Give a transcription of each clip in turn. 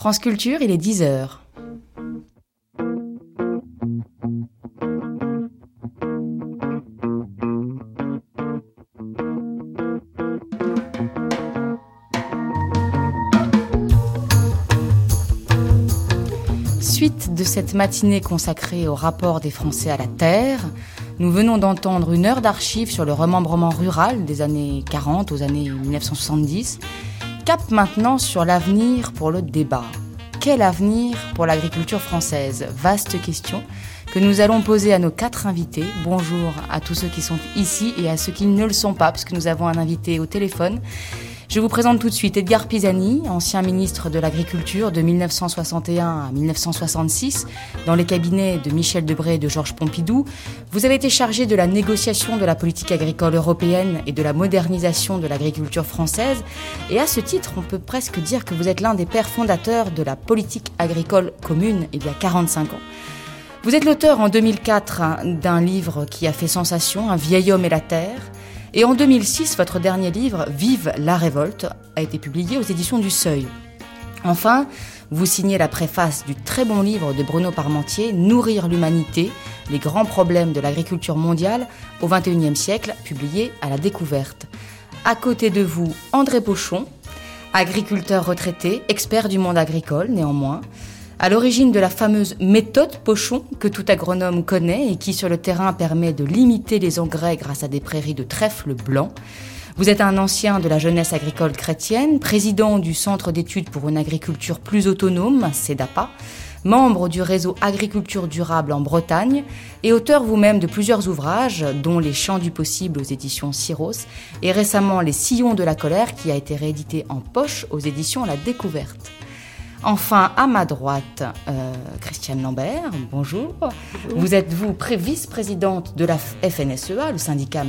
France Culture, il est 10 heures. Suite de cette matinée consacrée au rapport des Français à la Terre, nous venons d'entendre une heure d'archives sur le remembrement rural des années 40 aux années 1970. Cap maintenant sur l'avenir pour le débat. Quel avenir pour l'agriculture française? Vaste question que nous allons poser à nos quatre invités. Bonjour à tous ceux qui sont ici et à ceux qui ne le sont pas, puisque nous avons un invité au téléphone. Je vous présente tout de suite Edgar Pisani, ancien ministre de l'Agriculture de 1961 à 1966, dans les cabinets de Michel Debré et de Georges Pompidou. Vous avez été chargé de la négociation de la politique agricole européenne et de la modernisation de l'agriculture française. Et à ce titre, on peut presque dire que vous êtes l'un des pères fondateurs de la politique agricole commune il y a 45 ans. Vous êtes l'auteur en 2004 d'un livre qui a fait sensation, Un vieil homme et la terre. Et en 2006, votre dernier livre, Vive la révolte, a été publié aux éditions du Seuil. Enfin, vous signez la préface du très bon livre de Bruno Parmentier, Nourrir l'humanité, les grands problèmes de l'agriculture mondiale au XXIe siècle, publié à la découverte. À côté de vous, André Pochon, agriculteur retraité, expert du monde agricole néanmoins, à l'origine de la fameuse méthode Pochon que tout agronome connaît et qui sur le terrain permet de limiter les engrais grâce à des prairies de trèfle blanc. Vous êtes un ancien de la jeunesse agricole chrétienne, président du Centre d'études pour une agriculture plus autonome, CEDAPA, membre du réseau Agriculture durable en Bretagne et auteur vous-même de plusieurs ouvrages, dont Les Champs du possible aux éditions Syros et récemment Les Sillons de la colère qui a été réédité en poche aux éditions La Découverte. Enfin, à ma droite, euh, Christiane Lambert, bonjour. Vous êtes, vous, vice-présidente de la FNSEA, le syndicat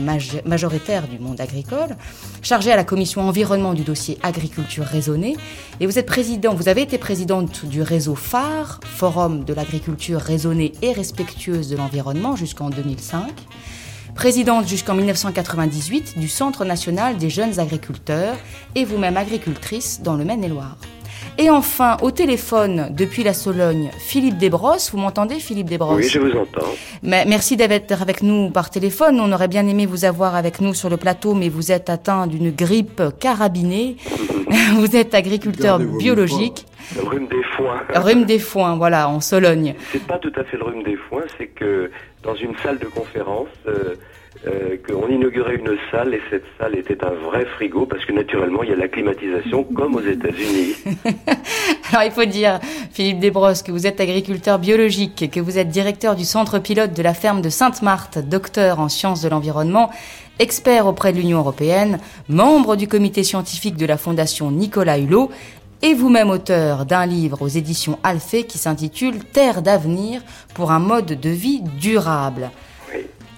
majoritaire du monde agricole, chargée à la commission environnement du dossier agriculture raisonnée. Et vous êtes président, vous avez été présidente du réseau phare, Forum de l'agriculture raisonnée et respectueuse de l'environnement, jusqu'en 2005 présidente jusqu'en 1998 du Centre national des jeunes agriculteurs et vous-même agricultrice dans le Maine-et-Loire. Et enfin, au téléphone, depuis la Sologne, Philippe Desbrosses. Vous m'entendez, Philippe Desbrosses Oui, je vous entends. Mais merci d'être avec nous par téléphone. On aurait bien aimé vous avoir avec nous sur le plateau, mais vous êtes atteint d'une grippe carabinée. vous êtes agriculteur biologique. Le rhume des foins. Rhume des foins, voilà, en Sologne. C'est pas tout à fait le rhume des foins, c'est que dans une salle de conférence, euh, euh, qu'on inaugurait une salle et cette salle était un vrai frigo parce que naturellement il y a la climatisation comme aux États-Unis. Alors il faut dire, Philippe Desbrosses, que vous êtes agriculteur biologique, que vous êtes directeur du centre pilote de la ferme de Sainte-Marthe, docteur en sciences de l'environnement, expert auprès de l'Union européenne, membre du comité scientifique de la fondation Nicolas Hulot et vous-même auteur d'un livre aux éditions Alphée qui s'intitule Terre d'avenir pour un mode de vie durable.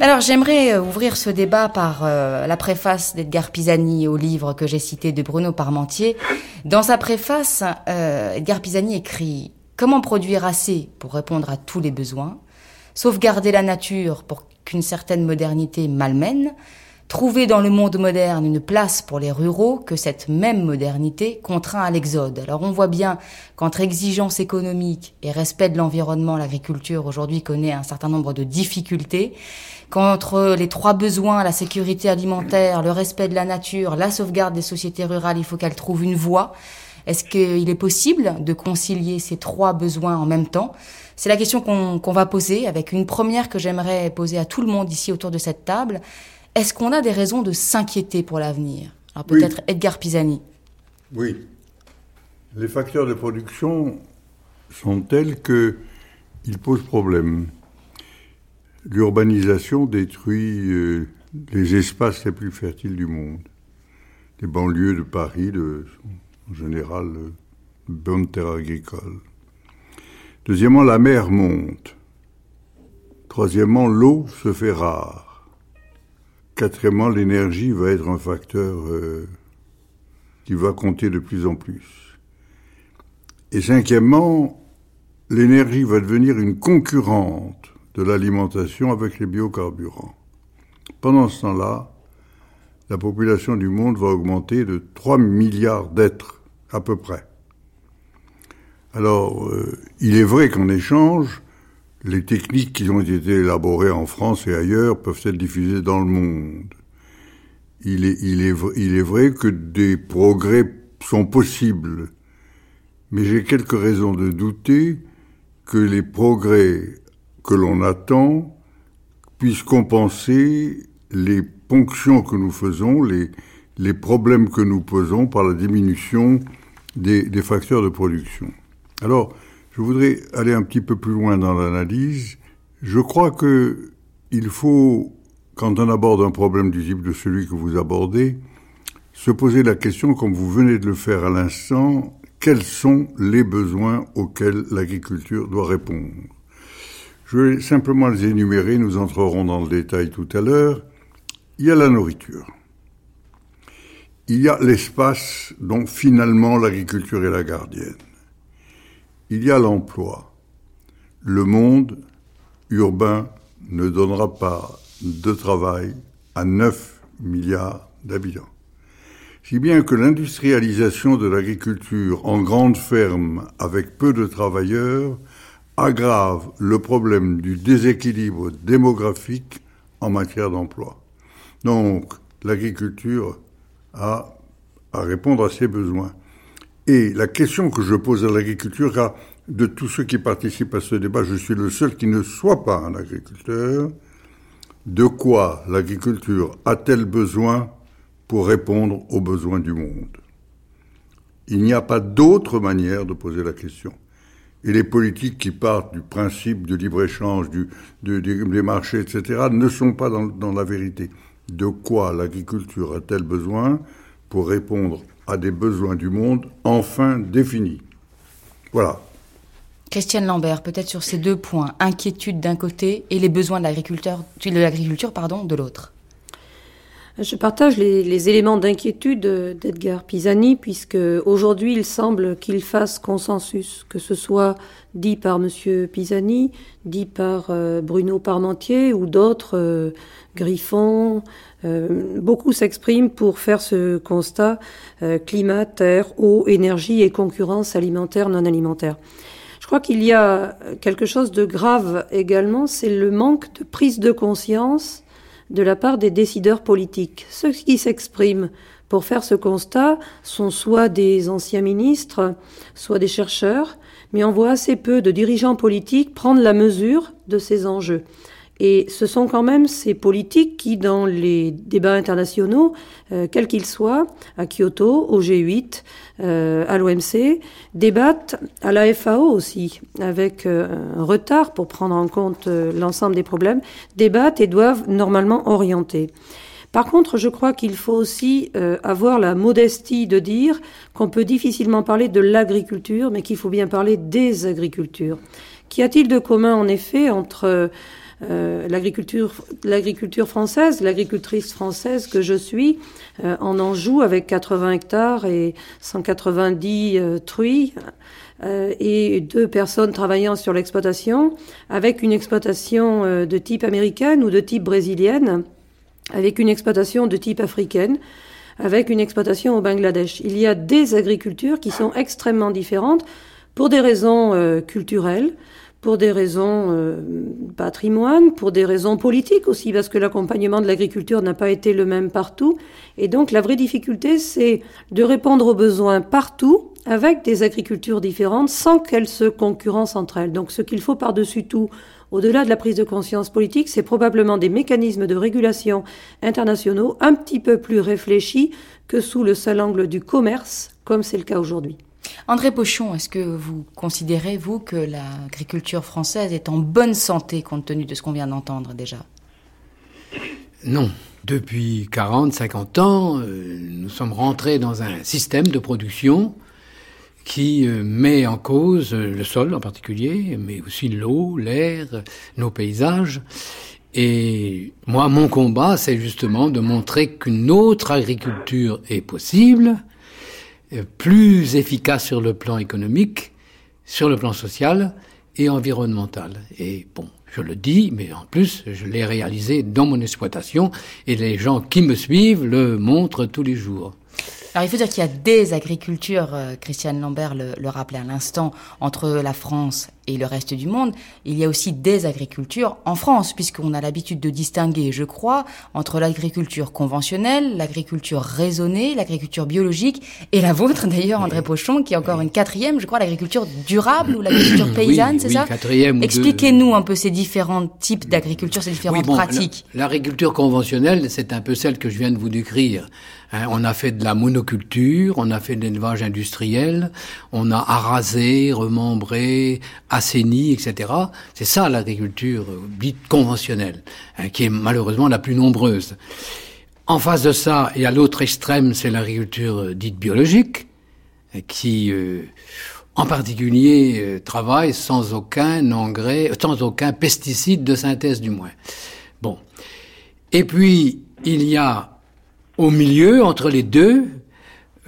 Alors j'aimerais euh, ouvrir ce débat par euh, la préface d'Edgar Pisani au livre que j'ai cité de Bruno Parmentier. Dans sa préface, euh, Edgar Pisani écrit Comment produire assez pour répondre à tous les besoins, sauvegarder la nature pour qu'une certaine modernité malmène, trouver dans le monde moderne une place pour les ruraux que cette même modernité contraint à l'exode. Alors on voit bien qu'entre exigence économique et respect de l'environnement, l'agriculture aujourd'hui connaît un certain nombre de difficultés qu'entre les trois besoins, la sécurité alimentaire, le respect de la nature, la sauvegarde des sociétés rurales, il faut qu'elles trouvent une voie. Est-ce qu'il est possible de concilier ces trois besoins en même temps? C'est la question qu'on va poser avec une première que j'aimerais poser à tout le monde ici autour de cette table. Est-ce qu'on a des raisons de s'inquiéter pour l'avenir? Alors peut-être Edgar Pisani. Oui. Les facteurs de production sont tels qu'ils posent problème. L'urbanisation détruit euh, les espaces les plus fertiles du monde. Les banlieues de Paris, de, en général, de bonnes terres agricoles. Deuxièmement, la mer monte. Troisièmement, l'eau se fait rare. Quatrièmement, l'énergie va être un facteur euh, qui va compter de plus en plus. Et cinquièmement, l'énergie va devenir une concurrente de l'alimentation avec les biocarburants. Pendant ce temps-là, la population du monde va augmenter de 3 milliards d'êtres à peu près. Alors, euh, il est vrai qu'en échange, les techniques qui ont été élaborées en France et ailleurs peuvent être diffusées dans le monde. Il est, il est, il est vrai que des progrès sont possibles, mais j'ai quelques raisons de douter que les progrès que l'on attend puissent compenser les ponctions que nous faisons, les, les problèmes que nous posons par la diminution des, des facteurs de production. Alors, je voudrais aller un petit peu plus loin dans l'analyse. Je crois que il faut, quand on aborde un problème du type de celui que vous abordez, se poser la question, comme vous venez de le faire à l'instant, quels sont les besoins auxquels l'agriculture doit répondre? Je vais simplement les énumérer, nous entrerons dans le détail tout à l'heure. Il y a la nourriture. Il y a l'espace dont finalement l'agriculture est la gardienne. Il y a l'emploi. Le monde urbain ne donnera pas de travail à 9 milliards d'habitants. Si bien que l'industrialisation de l'agriculture en grande ferme avec peu de travailleurs aggrave le problème du déséquilibre démographique en matière d'emploi. Donc, l'agriculture a à répondre à ses besoins. Et la question que je pose à l'agriculture, car de tous ceux qui participent à ce débat, je suis le seul qui ne soit pas un agriculteur, de quoi l'agriculture a-t-elle besoin pour répondre aux besoins du monde? Il n'y a pas d'autre manière de poser la question. Et les politiques qui partent du principe de libre-échange, du, des marchés, etc., ne sont pas dans la vérité. De quoi l'agriculture a-t-elle besoin pour répondre à des besoins du monde enfin définis. Voilà. Christiane Lambert, peut-être sur ces deux points, inquiétude d'un côté et les besoins de l'agriculture, pardon, de l'autre. Je partage les, éléments d'inquiétude d'Edgar Pisani, puisque aujourd'hui il semble qu'il fasse consensus, que ce soit dit par M. Pisani, dit par euh, Bruno Parmentier ou d'autres, euh, Griffon. Euh, beaucoup s'expriment pour faire ce constat climat, terre, eau, énergie et concurrence alimentaire, non alimentaire. Je crois qu'il y a quelque chose de grave également, c'est le manque de prise de conscience de la part des décideurs politiques. Ceux qui s'expriment pour faire ce constat sont soit des anciens ministres, soit des chercheurs, mais on voit assez peu de dirigeants politiques prendre la mesure de ces enjeux. Et ce sont quand même ces politiques qui, dans les débats internationaux, euh, quels qu'ils soient, à Kyoto, au G8, euh, à l'OMC, débattent à la FAO aussi, avec euh, un retard pour prendre en compte l'ensemble des problèmes, débattent et doivent normalement orienter. Par contre, je crois qu'il faut aussi avoir la modestie de dire qu'on peut difficilement parler de l'agriculture, mais qu'il faut bien parler des agricultures. Qu'y a-t-il de commun, en effet, entre euh, l'agriculture, française, l'agricultrice française que je suis, euh, en Anjou avec 80 hectares et 190 euh, truies et deux personnes travaillant sur l'exploitation, avec une exploitation de type américaine ou de type brésilienne, avec une exploitation de type africaine avec une exploitation au Bangladesh. Il y a des agricultures qui sont extrêmement différentes pour des raisons culturelles, pour des raisons euh, patrimoine, pour des raisons politiques aussi, parce que l'accompagnement de l'agriculture n'a pas été le même partout. Et donc la vraie difficulté, c'est de répondre aux besoins partout avec des agricultures différentes sans qu'elles se concurrencent entre elles. Donc ce qu'il faut par-dessus tout, au-delà de la prise de conscience politique, c'est probablement des mécanismes de régulation internationaux un petit peu plus réfléchis que sous le seul angle du commerce, comme c'est le cas aujourd'hui. André Pochon, est-ce que vous considérez, vous, que l'agriculture française est en bonne santé compte tenu de ce qu'on vient d'entendre déjà? Non. Depuis 40, 50 ans, euh, nous sommes rentrés dans un système de production qui euh, met en cause le sol en particulier, mais aussi l'eau, l'air, nos paysages. Et moi, mon combat, c'est justement de montrer qu'une autre agriculture est possible, plus efficace sur le plan économique, sur le plan social et environnemental. Et bon, je le dis, mais en plus, je l'ai réalisé dans mon exploitation et les gens qui me suivent le montrent tous les jours. Alors il faut dire qu'il y a des agricultures, euh, Christiane Lambert le, le rappelait à l'instant, entre la France et le reste du monde, il y a aussi des agricultures en France, puisqu'on a l'habitude de distinguer, je crois, entre l'agriculture conventionnelle, l'agriculture raisonnée, l'agriculture biologique, et la vôtre d'ailleurs, André Pochon, qui est encore une quatrième, je crois, l'agriculture durable ou l'agriculture paysanne, c'est oui, ça quatrième ou Expliquez-nous un peu ces différents types d'agriculture, ces différentes Oui, bon, pratiques. la- L'agriculture conventionnelle, c'est un peu celle que je viens de vous décrire. Hein, on a fait de la monoculture, on a fait de l'élevage industriel, on a arasé, remembré, assaini, etc. C'est ça l'agriculture euh, dite conventionnelle, hein, qui est malheureusement la plus nombreuse. En face de ça, et à l'autre extrême, c'est l'agriculture euh, dite biologique, euh, qui, euh, en particulier, euh, travaille sans aucun engrais, sans aucun pesticide de synthèse du moins. Bon. Et puis, il y a au milieu, entre les deux,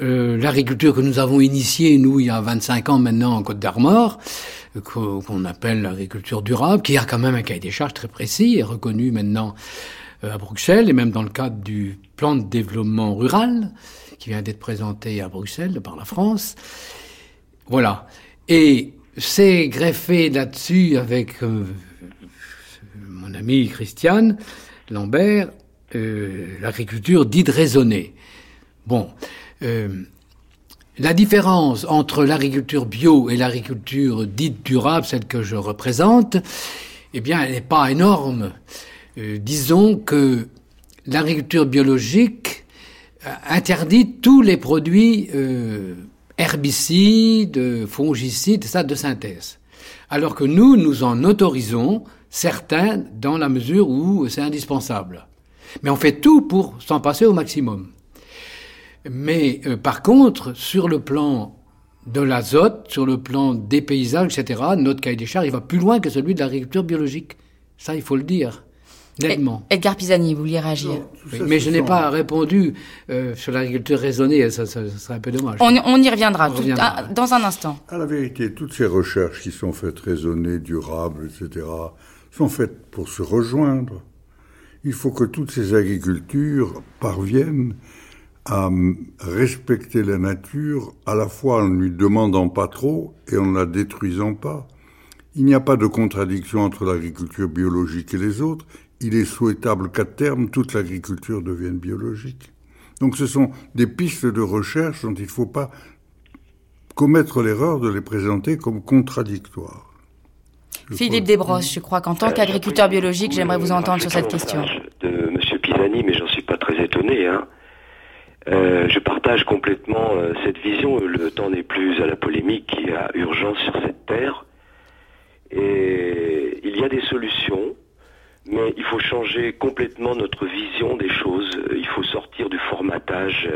euh, l'agriculture que nous avons initiée, nous, il y a 25 ans maintenant en Côte d'Armor, euh, qu'o- qu'on appelle l'agriculture durable, qui a quand même un cahier des charges très précis et reconnu maintenant euh, à Bruxelles, et même dans le cadre du plan de développement rural, qui vient d'être présenté à Bruxelles par la France. Voilà. Et c'est greffé là-dessus avec euh, mon ami Christiane Lambert, euh, l'agriculture dite raisonnée. Bon, euh, la différence entre l'agriculture bio et l'agriculture dite durable, celle que je représente, eh bien, elle n'est pas énorme. Euh, disons que l'agriculture biologique interdit tous les produits herbicides, fongicides, ça de synthèse. Alors que nous, nous en autorisons certains dans la mesure où c'est indispensable. Mais on fait tout pour s'en passer au maximum. Mais euh, par contre, sur le plan de l'azote, sur le plan des paysages, etc., notre cahier des charges, il va plus loin que celui de l'agriculture biologique. Ça, il faut le dire, nettement. Edgar Pisani, vous vouliez réagir ça, mais je n'ai pas répondu euh, sur l'agriculture raisonnée, ça, ça, ça serait un peu dommage. on, on y reviendra, On tout- reviendra. dans un instant. À la vérité, toutes ces recherches qui sont faites raisonnées, durables, etc., sont faites pour se rejoindre. Il faut que toutes ces agricultures parviennent à respecter la nature, à la fois en ne lui demandant pas trop et en ne la détruisant pas. Il n'y a pas de contradiction entre l'agriculture biologique et les autres. Il est souhaitable qu'à terme, toute l'agriculture devienne biologique. Donc ce sont des pistes de recherche dont il ne faut pas commettre l'erreur de les présenter comme contradictoires. Philippe Desbrosses, je crois qu'en tant Euh, qu'agriculteur biologique, j'aimerais vous entendre sur cette question. De Monsieur Pisani, mais j'en suis pas très étonné. Hein. Euh, je partage complètement euh, cette vision. Le temps n'est plus à la polémique, il y a urgence sur cette terre. Et il y a des solutions, mais il faut changer complètement notre vision des choses. Il faut sortir du formatage,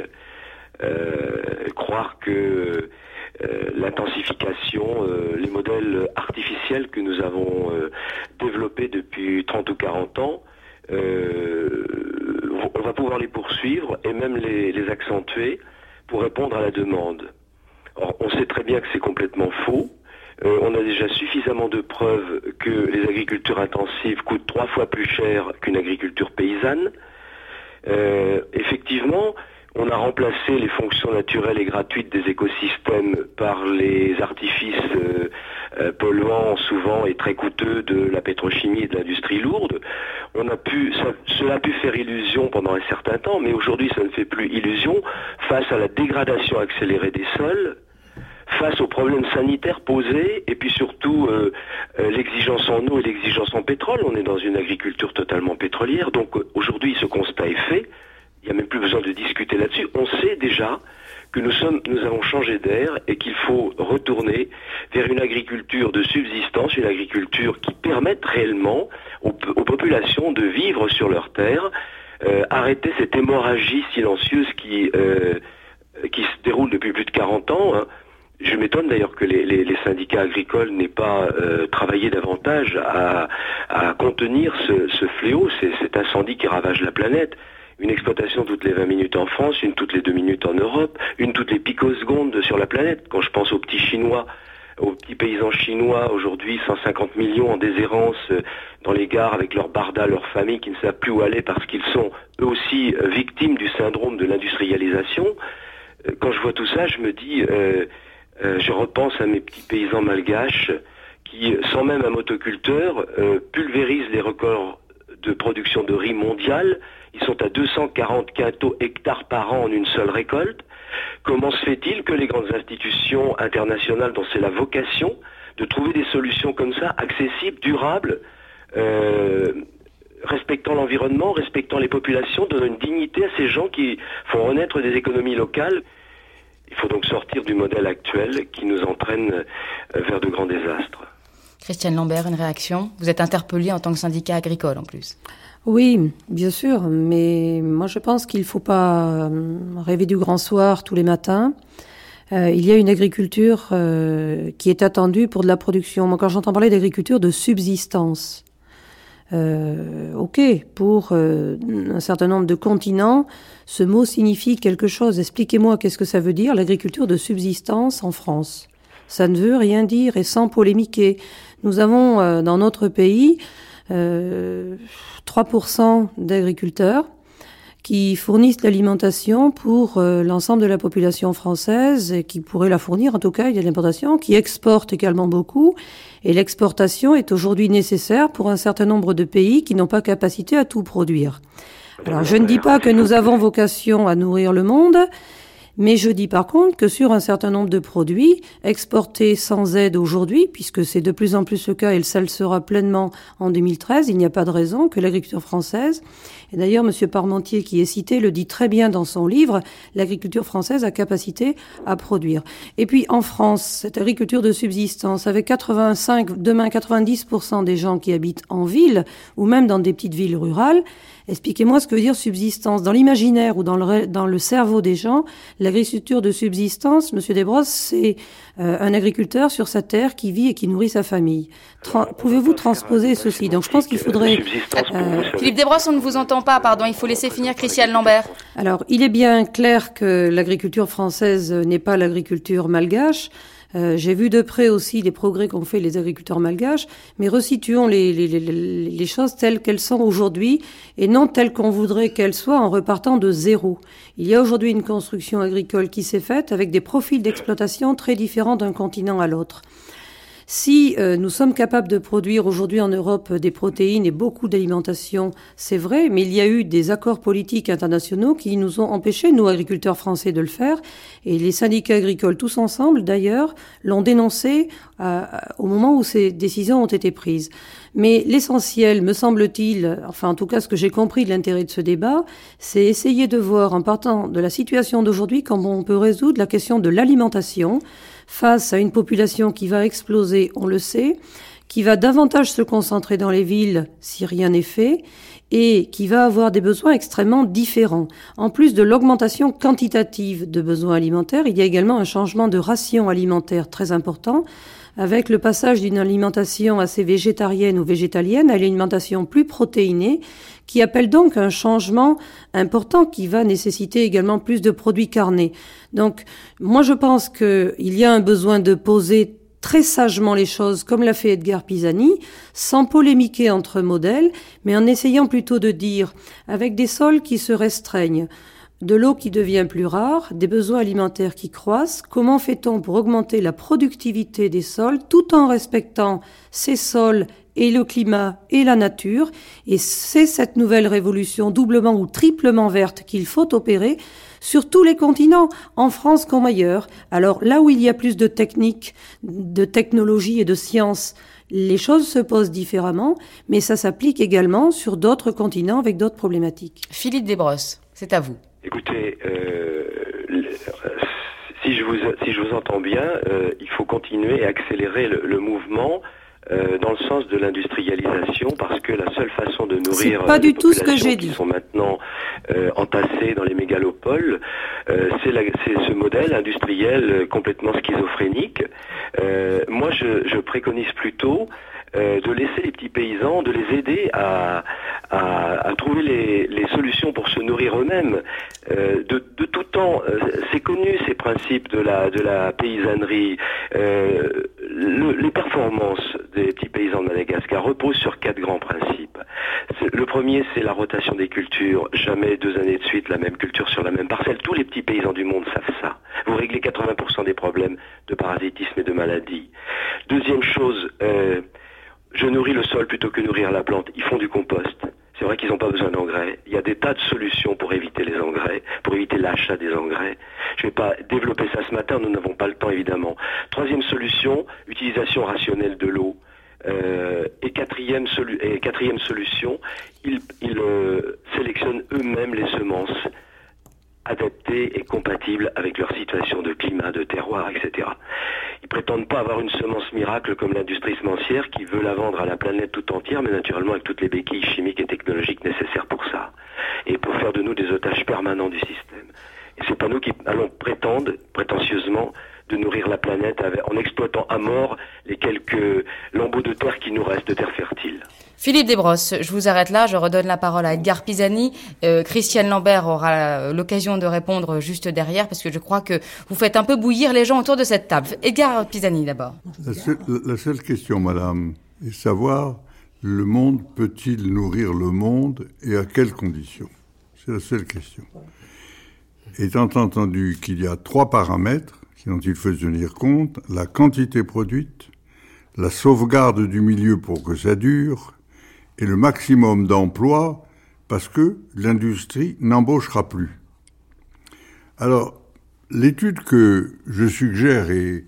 euh, croire que euh, l'intensification, euh, les modèles artificiels que nous avons euh, développés depuis 30 ou 40 ans, euh, on va pouvoir les poursuivre et même les, accentuer pour répondre à la demande. Or, on sait très bien que c'est complètement faux. Euh, on a déjà suffisamment de preuves que les agricultures intensives coûtent trois fois plus cher qu'une agriculture paysanne. Euh, effectivement, on a remplacé les fonctions naturelles et gratuites des écosystèmes par les artifices euh, euh, polluants souvent et très coûteux de la pétrochimie et de l'industrie lourde. On a pu, cela a pu faire illusion pendant un certain temps, mais aujourd'hui ça ne fait plus illusion face à la dégradation accélérée des sols, face aux problèmes sanitaires posés et puis surtout euh, l'exigence en eau et l'exigence en pétrole. On est dans une agriculture totalement pétrolière, donc aujourd'hui ce constat est fait. Il n'y a même plus besoin de discuter là-dessus. On sait déjà que nous avons changé d'air et qu'il faut retourner vers une agriculture de subsistance, une agriculture qui permette réellement aux, populations de vivre sur leurs terres, euh, arrêter cette hémorragie silencieuse qui, euh, qui se déroule depuis plus de 40 ans. hein. Je m'étonne d'ailleurs que les, syndicats agricoles n'aient pas euh, travaillé davantage à, contenir ce, fléau, cet incendie qui ravage la planète. Une exploitation toutes les 20 minutes en France, une toutes les 2 minutes en Europe, une toutes les picosecondes sur la planète. Quand je pense aux petits Chinois, aux petits paysans chinois, aujourd'hui 150 millions en déshérence euh, dans les gares avec leurs bardas, leurs familles qui ne savent plus où aller parce qu'ils sont eux aussi euh, victimes du syndrome de l'industrialisation. quand je vois tout ça, je me dis, je repense à mes petits paysans malgaches qui, sans même un motoculteur, pulvérisent les records de production de riz mondial. Ils sont à 240 quintaux hectares par an en une seule récolte. Comment se fait-il que les grandes institutions internationales, dont c'est la vocation, de trouver des solutions comme ça, accessibles, durables, euh, respectant l'environnement, respectant les populations, donnant une dignité à ces gens qui font renaître des économies locales? Il faut donc sortir du modèle actuel qui nous entraîne vers de grands désastres. Christiane Lambert, une réaction? Vous êtes interpellée en tant que syndicat agricole en plus. Oui, bien sûr, mais moi je pense qu'il ne faut pas euh, rêver du grand soir tous les matins. Euh, il y a une agriculture euh, qui est attendue pour de la production. Moi, quand j'entends parler d'agriculture de subsistance, ok, pour un certain nombre de continents, ce mot signifie quelque chose. Expliquez-moi qu'est-ce que ça veut dire l'agriculture de subsistance en France? Ça ne veut rien dire et sans polémiquer. Nous avons dans notre pays 3% d'agriculteurs qui fournissent l'alimentation pour euh, l'ensemble de la population française et qui pourraient la fournir, en tout cas, il y a l'importation, qui exportent également beaucoup. Et l'exportation est aujourd'hui nécessaire pour un certain nombre de pays qui n'ont pas capacité à tout produire. Alors, je ne dis pas que nous avons vocation à nourrir le monde, mais je dis par contre que sur un certain nombre de produits exportés sans aide aujourd'hui, puisque c'est de plus en plus le cas et ça le sera pleinement en 2013, il n'y a pas de raison que l'agriculture française, et d'ailleurs M. Parmentier qui est cité le dit très bien dans son livre, l'agriculture française a capacité à produire. Et puis en France, cette agriculture de subsistance, avec 85, demain 90% des gens qui habitent en ville ou même dans des petites villes rurales, Expliquez-moi ce que veut dire subsistance. Dans l'imaginaire ou dans le, dans le cerveau des gens, l'agriculture de subsistance, Monsieur Desbrosses, c'est euh, un agriculteur sur sa terre qui vit et qui nourrit sa famille. Pouvez-vous transposer ceci Donc je pense qu'il faudrait... Euh, Philippe Desbrosses, on ne vous entend pas, pardon, il faut laisser finir Christiane Lambert. Alors, il est bien clair que l'agriculture française n'est pas l'agriculture malgache. Euh, j'ai vu de près aussi les progrès qu'ont fait les agriculteurs malgaches, mais resituons les, les, les, les choses telles qu'elles sont aujourd'hui et non telles qu'on voudrait qu'elles soient en repartant de zéro. Il y a aujourd'hui une construction agricole qui s'est faite avec des profils d'exploitation très différents d'un continent à l'autre. Si euh, nous sommes capables de produire aujourd'hui en Europe des protéines et beaucoup d'alimentation, c'est vrai, mais il y a eu des accords politiques internationaux qui nous ont empêchés, nous agriculteurs français, de le faire. Et les syndicats agricoles, tous ensemble d'ailleurs, l'ont dénoncé euh, au moment où ces décisions ont été prises. Mais l'essentiel, me semble-t-il, enfin en tout cas ce que j'ai compris de l'intérêt de ce débat, c'est essayer de voir en partant de la situation d'aujourd'hui comment on peut résoudre la question de l'alimentation face à une population qui va exploser, on le sait, qui va davantage se concentrer dans les villes si rien n'est fait, et qui va avoir des besoins extrêmement différents. En plus de l'augmentation quantitative de besoins alimentaires, il y a également un changement de ration alimentaire très important, avec le passage d'une alimentation assez végétarienne ou végétalienne à une alimentation plus protéinée, qui appelle donc un changement important qui va nécessiter également plus de produits carnés. Donc, moi, je pense qu'il y a un besoin de poser très sagement les choses, comme l'a fait Edgar Pisani, sans polémiquer entre modèles, mais en essayant plutôt de dire, avec des sols qui se restreignent, de l'eau qui devient plus rare, des besoins alimentaires qui croissent, comment fait-on pour augmenter la productivité des sols tout en respectant ces sols et le climat et la nature? Et c'est cette nouvelle révolution doublement ou triplement verte qu'il faut opérer sur tous les continents, en France comme ailleurs. Alors là où il y a plus de techniques, de technologie et de sciences, les choses se posent différemment, mais ça s'applique également sur d'autres continents avec d'autres problématiques. Philippe Desbrosses, c'est à vous. Écoutez, euh, si, je vous, si je vous entends bien, euh, il faut continuer et accélérer le mouvement euh, dans le sens de l'industrialisation parce que la seule façon de nourrir pas du tout ce que j'ai dit. qui sont maintenant euh, entassés dans les mégalopoles, euh, c'est ce modèle industriel complètement schizophrénique. Euh, moi, je, je, préconise plutôt euh, de laisser les petits paysans, de les aider à, trouver les, solutions pour se nourrir eux-mêmes. Euh, de, tout temps, euh, c'est connu ces principes de la, paysannerie. Le, les performances des petits paysans de Madagascar reposent sur quatre grands principes. Le premier, c'est la rotation des cultures. Jamais deux années de suite la même culture sur la même parcelle. Tous les petits paysans du monde savent ça. Vous réglez 80% des problèmes de parasitisme et de maladies. Deuxième chose, je nourris le sol plutôt que nourrir la plante. Ils font du compost. C'est vrai qu'ils n'ont pas besoin d'engrais. Il y a des tas de solutions pour éviter les engrais, pour éviter l'achat des engrais. Je ne vais pas développer ça ce matin, nous n'avons pas le temps évidemment. Troisième solution, utilisation rationnelle de l'eau. Euh, et, quatrième solution, ils, euh, sélectionnent eux-mêmes les semences adaptées et compatibles avec leur situation de climat, de terroir, etc. Ils prétendent pas avoir une semence miracle comme l'industrie semencière qui veut la vendre à la planète tout entière, mais naturellement avec toutes les béquilles chimiques et technologiques nécessaires pour ça. Et pour faire de nous des otages permanents du système. Et c'est pas nous qui allons prétendre, prétentieusement, de nourrir la planète en exploitant à mort les quelques lambeaux de terre qui nous restent, de terre fertile. Philippe Desbrosses, je vous arrête là, je redonne la parole à Edgar Pisani. Euh, Christiane Lambert aura l'occasion de répondre juste derrière, parce que je crois que vous faites un peu bouillir les gens autour de cette table. Edgar Pisani d'abord. La, seule question, madame, est savoir, le monde peut-il nourrir le monde et à quelles conditions? C'est la seule question. Étant entendu qu'il y a trois paramètres dont il faut tenir compte, la quantité produite, la sauvegarde du milieu pour que ça dure, et le maximum d'emplois parce que l'industrie n'embauchera plus. Alors, l'étude que je suggère et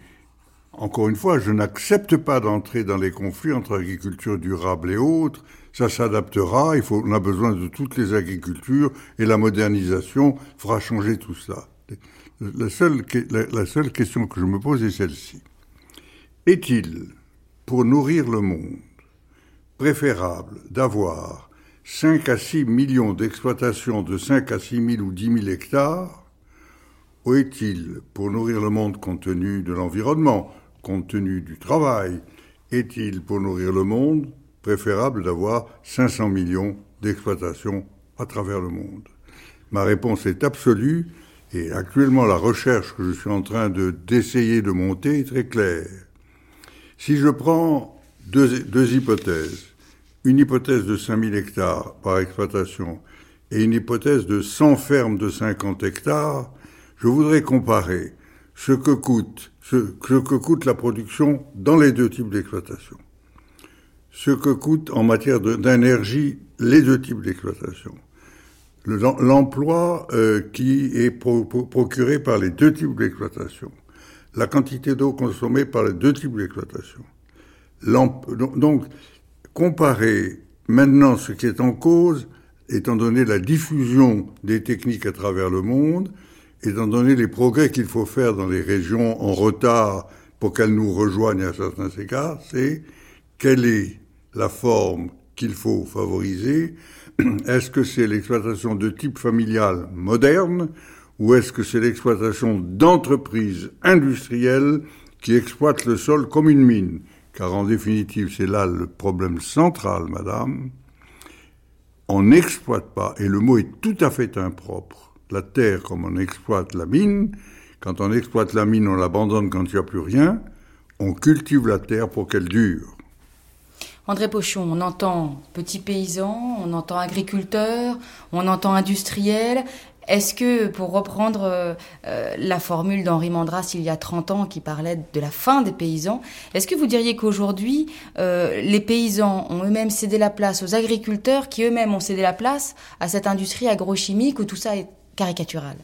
encore une fois, je n'accepte pas d'entrer dans les conflits entre agriculture durable et autres. Ça s'adaptera. Il faut, on a besoin de toutes les agricultures et la modernisation fera changer tout ça. La seule, la seule question que je me pose est celle-ci. Est-il, pour nourrir le monde, préférable d'avoir 5 à 6 millions d'exploitations de 5 à 6 000 ou 10 000 hectares Ou est-il, pour nourrir le monde compte tenu de l'environnement, compte tenu du travail, est-il, pour nourrir le monde, préférable d'avoir 500 millions d'exploitations à travers le monde? Ma réponse est absolue, et actuellement la recherche que je suis en train de, d'essayer de monter est très claire. Si je prends deux hypothèses, une hypothèse de 5000 hectares par exploitation et une hypothèse de 100 fermes de 50 hectares, je voudrais comparer ce que coûte, ce, que coûte la production dans les deux types d'exploitation, ce que coûte en matière d'énergie les deux types d'exploitation, l'emploi euh, qui est procuré par les deux types d'exploitation, la quantité d'eau consommée par les deux types d'exploitation. Donc, comparer maintenant ce qui est en cause, étant donné la diffusion des techniques à travers le monde, étant donné les progrès qu'il faut faire dans les régions en retard pour qu'elles nous rejoignent à certains égards, c'est quelle est la forme qu'il faut favoriser. Est-ce que c'est l'exploitation de type familial moderne ou est-ce que c'est l'exploitation d'entreprises industrielles qui exploitent le sol comme une mine? Car en définitive, c'est là le problème central, madame. On n'exploite pas, et le mot est tout à fait impropre, la terre comme on exploite la mine. Quand on exploite la mine, on l'abandonne quand il n'y a plus rien. On cultive la terre pour qu'elle dure. André Pochon, on entend petit paysan, on entend agriculteur, on entend industriel. Est-ce que, pour reprendre euh, euh, la formule d'Henri Mandras il y a 30 ans qui parlait de la fin des paysans, est-ce que vous diriez qu'aujourd'hui, euh, les paysans ont eux-mêmes cédé la place aux agriculteurs qui eux-mêmes ont cédé la place à cette industrie agrochimique où tout ça est caricatural?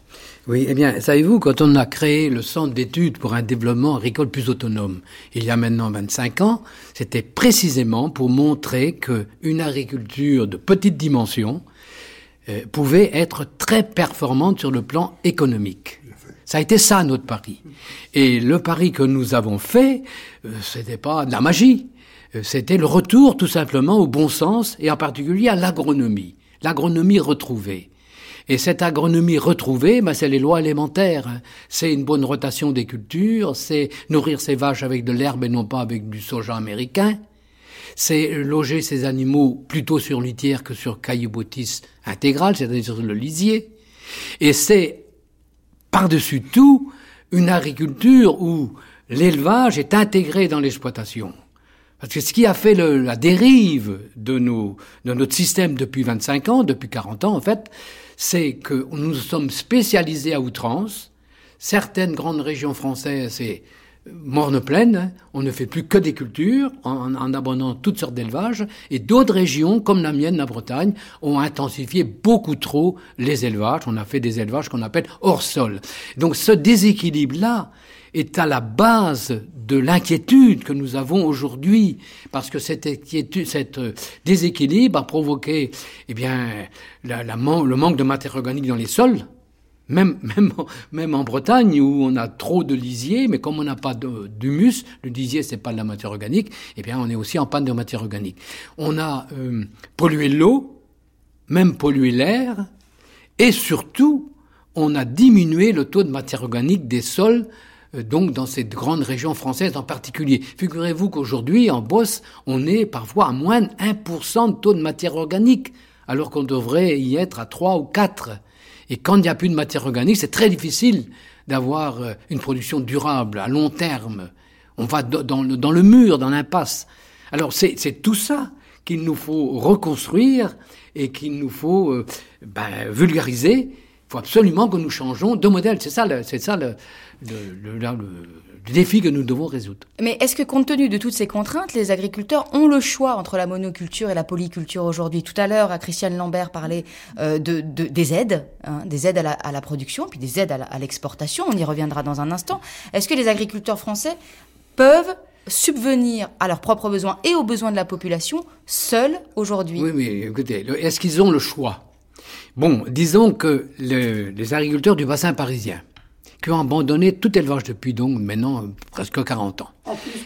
Oui, eh bien, savez-vous, quand on a créé le Centre d'études pour un développement agricole plus autonome, il y a maintenant 25 ans, c'était précisément pour montrer qu'une agriculture de petite dimension, euh, pouvait être très performante sur le plan économique. Ça a été ça notre pari. Et le pari que nous avons fait, euh, c'était pas de la magie. Euh, c'était le retour tout simplement au bon sens et en particulier à l'agronomie. L'agronomie retrouvée. Et cette agronomie retrouvée, bah, c'est les lois élémentaires. C'est une bonne rotation des cultures, c'est nourrir ses vaches avec de l'herbe et non pas avec du soja américain c'est loger ces animaux plutôt sur litière que sur cailloubotis intégral, c'est-à-dire sur le lisier. Et c'est, par-dessus tout, une agriculture où l'élevage est intégré dans l'exploitation. Parce que ce qui a fait la dérive de, nos, de notre système depuis 25 ans, depuis 40 ans en fait, c'est que nous sommes spécialisés à outrance. Certaines grandes régions françaises, c'est morne pleine, on ne fait plus que des cultures en, en abandonnant toutes sortes d'élevages, et d'autres régions, comme la mienne, la Bretagne, ont intensifié beaucoup trop les élevages. On a fait des élevages qu'on appelle hors sol. Donc ce déséquilibre-là est à la base de l'inquiétude que nous avons aujourd'hui, parce que cette inquiétude, euh, déséquilibre a provoqué, eh bien, la, le manque de matière organique dans les sols, même, même, même en Bretagne où on a trop de lisier, mais comme on n'a pas d'humus, le lisier c'est pas de la matière organique, eh bien on est aussi en panne de matière organique. On a euh, pollué l'eau, même pollué l'air, et surtout on a diminué le taux de matière organique des sols euh, donc dans cette grande région française en particulier. Figurez-vous qu'aujourd'hui, en Bosse, on est parfois à moins de 1% de taux de matière organique, alors qu'on devrait y être à 3 ou 4. Et quand il n'y a plus de matière organique, c'est très difficile d'avoir euh, une production durable à long terme. On va dans le, mur, dans l'impasse. Alors c'est tout ça qu'il nous faut reconstruire et qu'il nous faut euh, ben, vulgariser. Il faut absolument que nous changeons de modèle. C'est ça, c'est ça le, le, défi que nous devons résoudre. Mais est-ce que compte tenu de toutes ces contraintes, les agriculteurs ont le choix entre la monoculture et la polyculture aujourd'hui? Tout à l'heure, Christiane Lambert parlait euh, de, des aides, hein, des aides à la, à la, production, puis des aides à l'exportation. On y reviendra dans un instant. Est-ce que les agriculteurs français peuvent subvenir à leurs propres besoins et aux besoins de la population seuls aujourd'hui? Oui, oui, écoutez, est-ce qu'ils ont le choix? Bon, disons que les agriculteurs du bassin parisien, qui ont abandonné tout élevage depuis donc maintenant presque 40 ans.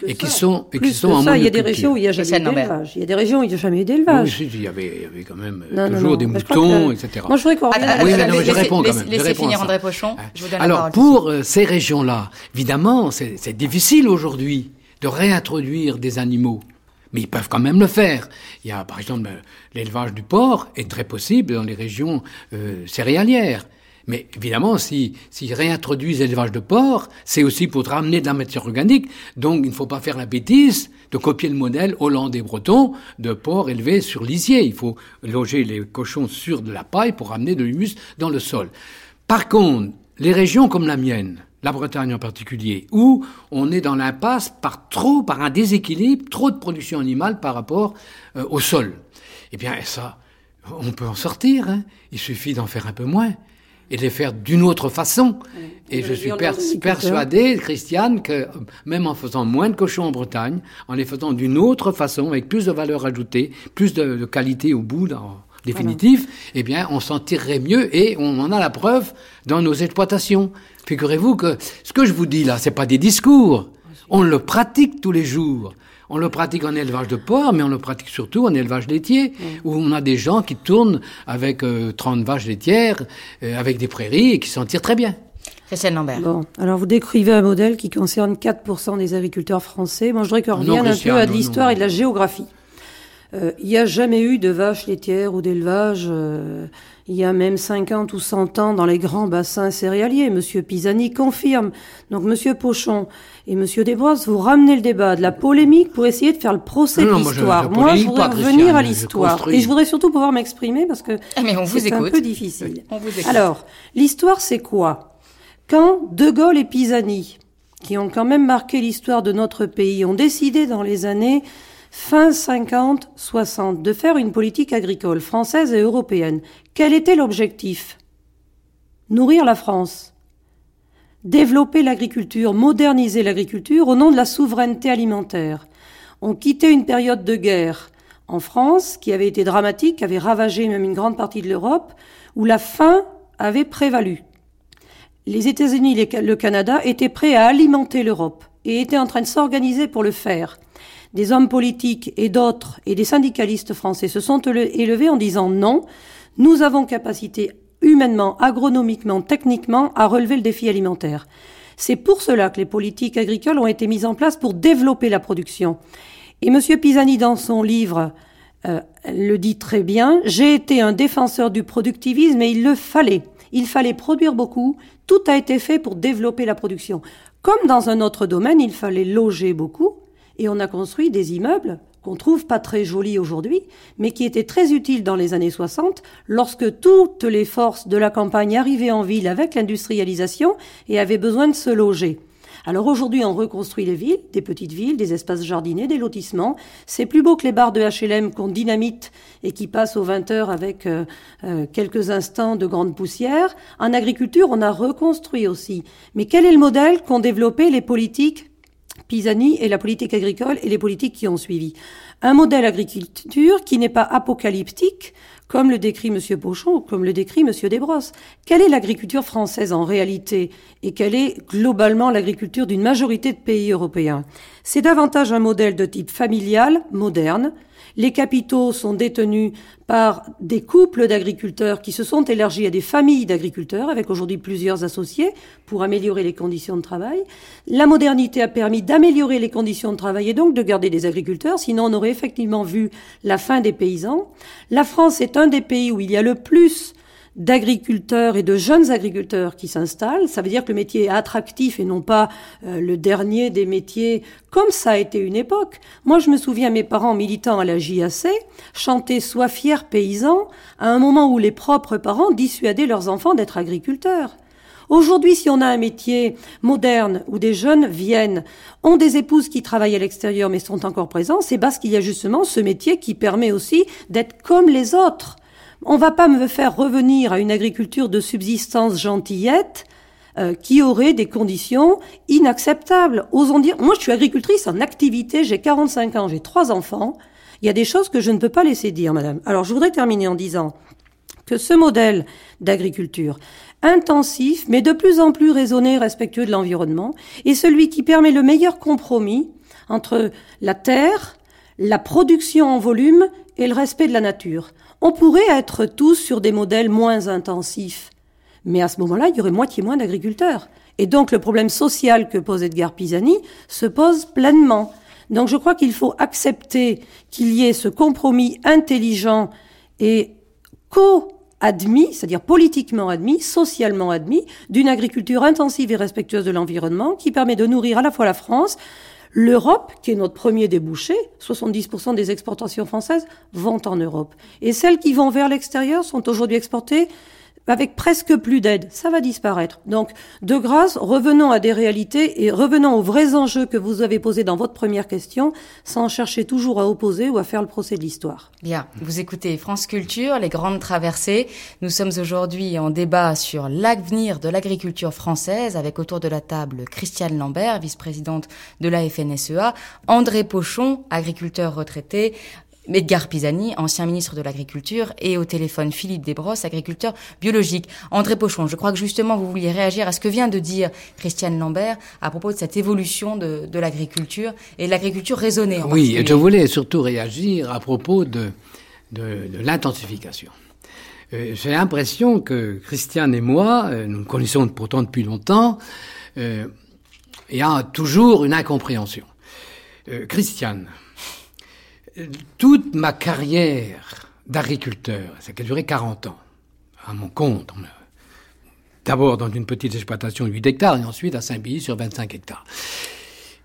et qui sont, et qui sont en ça, il y a des régions où il n'y a jamais eu d'élevage. Il y a des régions où il n'y a jamais eu d'élevage. Oui, il y avait, il y avait quand même toujours des moutons, etc. Moi, je voudrais qu'on revienne oui, mais je réponds quand même. Laissez finir André Pochon. Je vous donne Alors, pour euh, ces régions-là, évidemment, c'est difficile aujourd'hui de réintroduire des animaux. Mais ils peuvent quand même le faire. Il y a, par exemple, l'élevage du porc est très possible dans les régions euh, céréalières. Mais évidemment, s'ils si, réintroduisent l'élevage de porc, c'est aussi pour ramener de la matière organique. Donc, il ne faut pas faire la bêtise de copier le modèle hollandais breton de porc élevé sur lisier. Il faut loger les cochons sur de la paille pour ramener de l'humus dans le sol. Par contre, les régions comme la mienne, la Bretagne en particulier, où on est dans l'impasse par trop, par un déséquilibre, trop de production animale par rapport euh, au sol. Eh bien, ça, on peut en sortir. Hein. Il suffit d'en faire un peu moins et de les faire d'une autre façon. Et je suis persuadé, Christiane, que même en faisant moins de cochons en Bretagne, en les faisant d'une autre façon, avec plus de valeur ajoutée, plus de, qualité au bout, en définitif, eh bien, on s'en tirerait mieux et on en a la preuve dans nos exploitations. Figurez-vous que ce que je vous dis là, c'est pas des discours. On le pratique tous les jours. On le pratique en élevage de porc, mais on le pratique surtout en élevage laitier, où on a des gens qui tournent avec 30 euh, vaches laitières, euh, avec des prairies, et qui s'en tirent très bien. Christiane Lambert. Bon, alors vous décrivez un modèle qui concerne 4% des agriculteurs français. Moi, je voudrais qu'on revienne un peu à de l'histoire et de la géographie. Euh, il n'y a jamais eu de vaches laitières ou d'élevage il y a même 50 ou 100 ans dans les grands bassins céréaliers. Monsieur Pisani confirme. Donc Monsieur Pochon et Monsieur Desbrosses, vous ramenez le débat de la polémique pour essayer de faire le procès de l'histoire. Moi, je, voudrais revenir à l'histoire. Et je voudrais surtout pouvoir m'exprimer parce que ah, c'est un peu difficile. Alors, l'histoire, c'est quoi? Quand De Gaulle et Pisani, qui ont quand même marqué l'histoire de notre pays, ont décidé dans les années fin 50-60 de faire une politique agricole française et européenne. Quel était l'objectif? Nourrir la France. Développer l'agriculture, moderniser l'agriculture au nom de la souveraineté alimentaire. On quittait une période de guerre en France qui avait été dramatique, qui avait ravagé même une grande partie de l'Europe, où la faim avait prévalu. Les États-Unis et le Canada étaient prêts à alimenter l'Europe et étaient en train de s'organiser pour le faire des hommes politiques et d'autres et des syndicalistes français se sont élevés en disant non, nous avons capacité humainement, agronomiquement, techniquement à relever le défi alimentaire. C'est pour cela que les politiques agricoles ont été mises en place pour développer la production. Et M. Pisani, dans son livre, euh, le dit très bien, j'ai été un défenseur du productivisme et il le fallait. Il fallait produire beaucoup, tout a été fait pour développer la production. Comme dans un autre domaine, il fallait loger beaucoup, et on a construit des immeubles qu'on trouve pas très jolis aujourd'hui, mais qui étaient très utiles dans les années 60, lorsque toutes les forces de la campagne arrivaient en ville avec l'industrialisation et avaient besoin de se loger. Alors aujourd'hui, on reconstruit les villes, des petites villes, des espaces jardinés, des lotissements. C'est plus beau que les barres de HLM qu'on dynamite et qui passent aux 20 heures avec euh, euh, quelques instants de grande poussière. En agriculture, on a reconstruit aussi. Mais quel est le modèle qu'ont développé les politiques Pisani et la politique agricole et les politiques qui ont suivi. Un modèle agriculture qui n'est pas apocalyptique, comme le décrit M. Pochon comme le décrit M. Desbrosses. Quelle est l'agriculture française en réalité et quelle est globalement l'agriculture d'une majorité de pays européens? C'est davantage un modèle de type familial, moderne, les capitaux sont détenus par des couples d'agriculteurs qui se sont élargis à des familles d'agriculteurs, avec aujourd'hui plusieurs associés, pour améliorer les conditions de travail. La modernité a permis d'améliorer les conditions de travail et donc de garder des agriculteurs, sinon on aurait effectivement vu la fin des paysans. La France est un des pays où il y a le plus d'agriculteurs et de jeunes agriculteurs qui s'installent. Ça veut dire que le métier est attractif et non pas euh, le dernier des métiers comme ça a été une époque. Moi, je me souviens mes parents militants à la JAC chanter Sois fier paysan à un moment où les propres parents dissuadaient leurs enfants d'être agriculteurs. Aujourd'hui, si on a un métier moderne où des jeunes viennent, ont des épouses qui travaillent à l'extérieur mais sont encore présents, c'est parce qu'il y a justement ce métier qui permet aussi d'être comme les autres. On va pas me faire revenir à une agriculture de subsistance gentillette euh, qui aurait des conditions inacceptables. Osons dire, moi je suis agricultrice en activité, j'ai 45 ans, j'ai trois enfants. Il y a des choses que je ne peux pas laisser dire, madame. Alors je voudrais terminer en disant que ce modèle d'agriculture intensif, mais de plus en plus raisonné et respectueux de l'environnement, est celui qui permet le meilleur compromis entre la terre, la production en volume et le respect de la nature. On pourrait être tous sur des modèles moins intensifs, mais à ce moment-là, il y aurait moitié moins d'agriculteurs. Et donc le problème social que pose Edgar Pisani se pose pleinement. Donc je crois qu'il faut accepter qu'il y ait ce compromis intelligent et co-admis, c'est-à-dire politiquement admis, socialement admis, d'une agriculture intensive et respectueuse de l'environnement qui permet de nourrir à la fois la France, L'Europe, qui est notre premier débouché, 70% des exportations françaises vont en Europe. Et celles qui vont vers l'extérieur sont aujourd'hui exportées avec presque plus d'aide. Ça va disparaître. Donc, de grâce, revenons à des réalités et revenons aux vrais enjeux que vous avez posés dans votre première question, sans chercher toujours à opposer ou à faire le procès de l'histoire. Bien. Vous écoutez France Culture, les grandes traversées. Nous sommes aujourd'hui en débat sur l'avenir de l'agriculture française avec autour de la table Christiane Lambert, vice-présidente de la FNSEA, André Pochon, agriculteur retraité, Edgar Pisani, ancien ministre de l'Agriculture, et au téléphone Philippe Desbrosses, agriculteur biologique. André Pochon, je crois que justement vous vouliez réagir à ce que vient de dire Christiane Lambert à propos de cette évolution de, l'agriculture et de l'agriculture raisonnée. En oui, je voulais surtout réagir à propos de, de, l'intensification. Euh, j'ai l'impression que Christiane et moi, euh, nous nous connaissons pourtant depuis longtemps, euh, il y a toujours une incompréhension. Christiane, toute ma carrière d'agriculteur, ça a duré 40 ans, à mon compte, d'abord dans une petite exploitation de 8 hectares et ensuite à Saint-Billy sur 25 hectares.